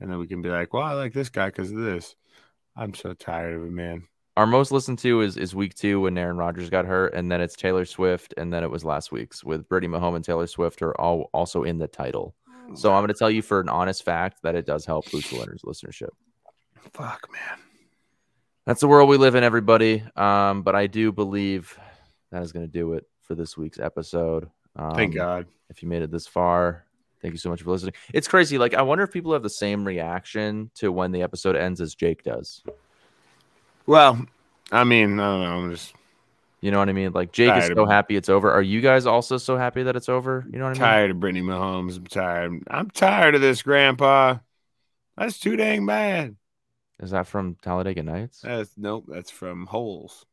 And then we can be like, "Well, I like this guy because of this." I'm so tired of it, man. Our most listened to is is week two when Aaron Rodgers got hurt, and then it's Taylor Swift, and then it was last week's with Brittany Mahomes and Taylor Swift are all also in the title. So I'm going to tell you for an honest fact that it does help boost the winners listenership. Fuck, man. That's the world we live in, everybody. Um, but I do believe that is going to do it for this week's episode. Um, Thank God. If you made it this far, thank you so much for listening. It's crazy. Like, I wonder if people have the same reaction to when the episode ends as Jake does. Well, I mean, I don't know. I'm just You know what I mean? Like, Jake is so of- happy it's over. Are you guys also so happy that it's over? You know what I mean? tired of Brittany Mahomes. I'm tired. I'm tired of this, Grandpa. That's too dang bad. Is that from Talladega Nights? That's nope. That's from Holes,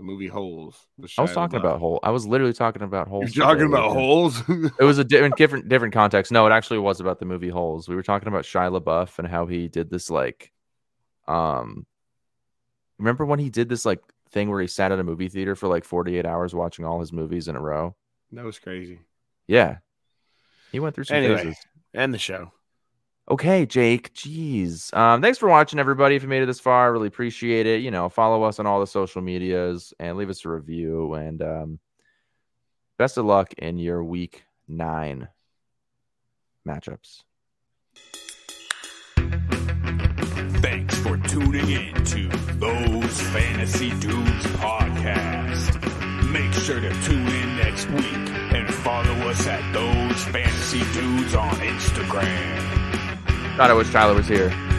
the movie Holes. with I was talking about Hole. I was literally talking about Holes. You're talking about Holes. It was a different, different, different context. No, it actually was about the movie Holes. We were talking about Shia LaBeouf and how he did this like, um, remember when he did this like thing where he sat at a movie theater for like 48 hours watching all his movies in a row? that was crazy. Yeah, he went through some Anyway, phases. end the show. Okay, Jake. Jeez. Um, thanks for watching, everybody. If you made it this far, I really appreciate it. You know, follow us on all the social medias and leave us a review. And um, best of luck in your week nine matchups. Thanks for tuning in to Those Fantasy Dudes podcast. Make sure to tune in next week and follow us at Those Fantasy Dudes on Instagram. Thought I wish Tyler was here.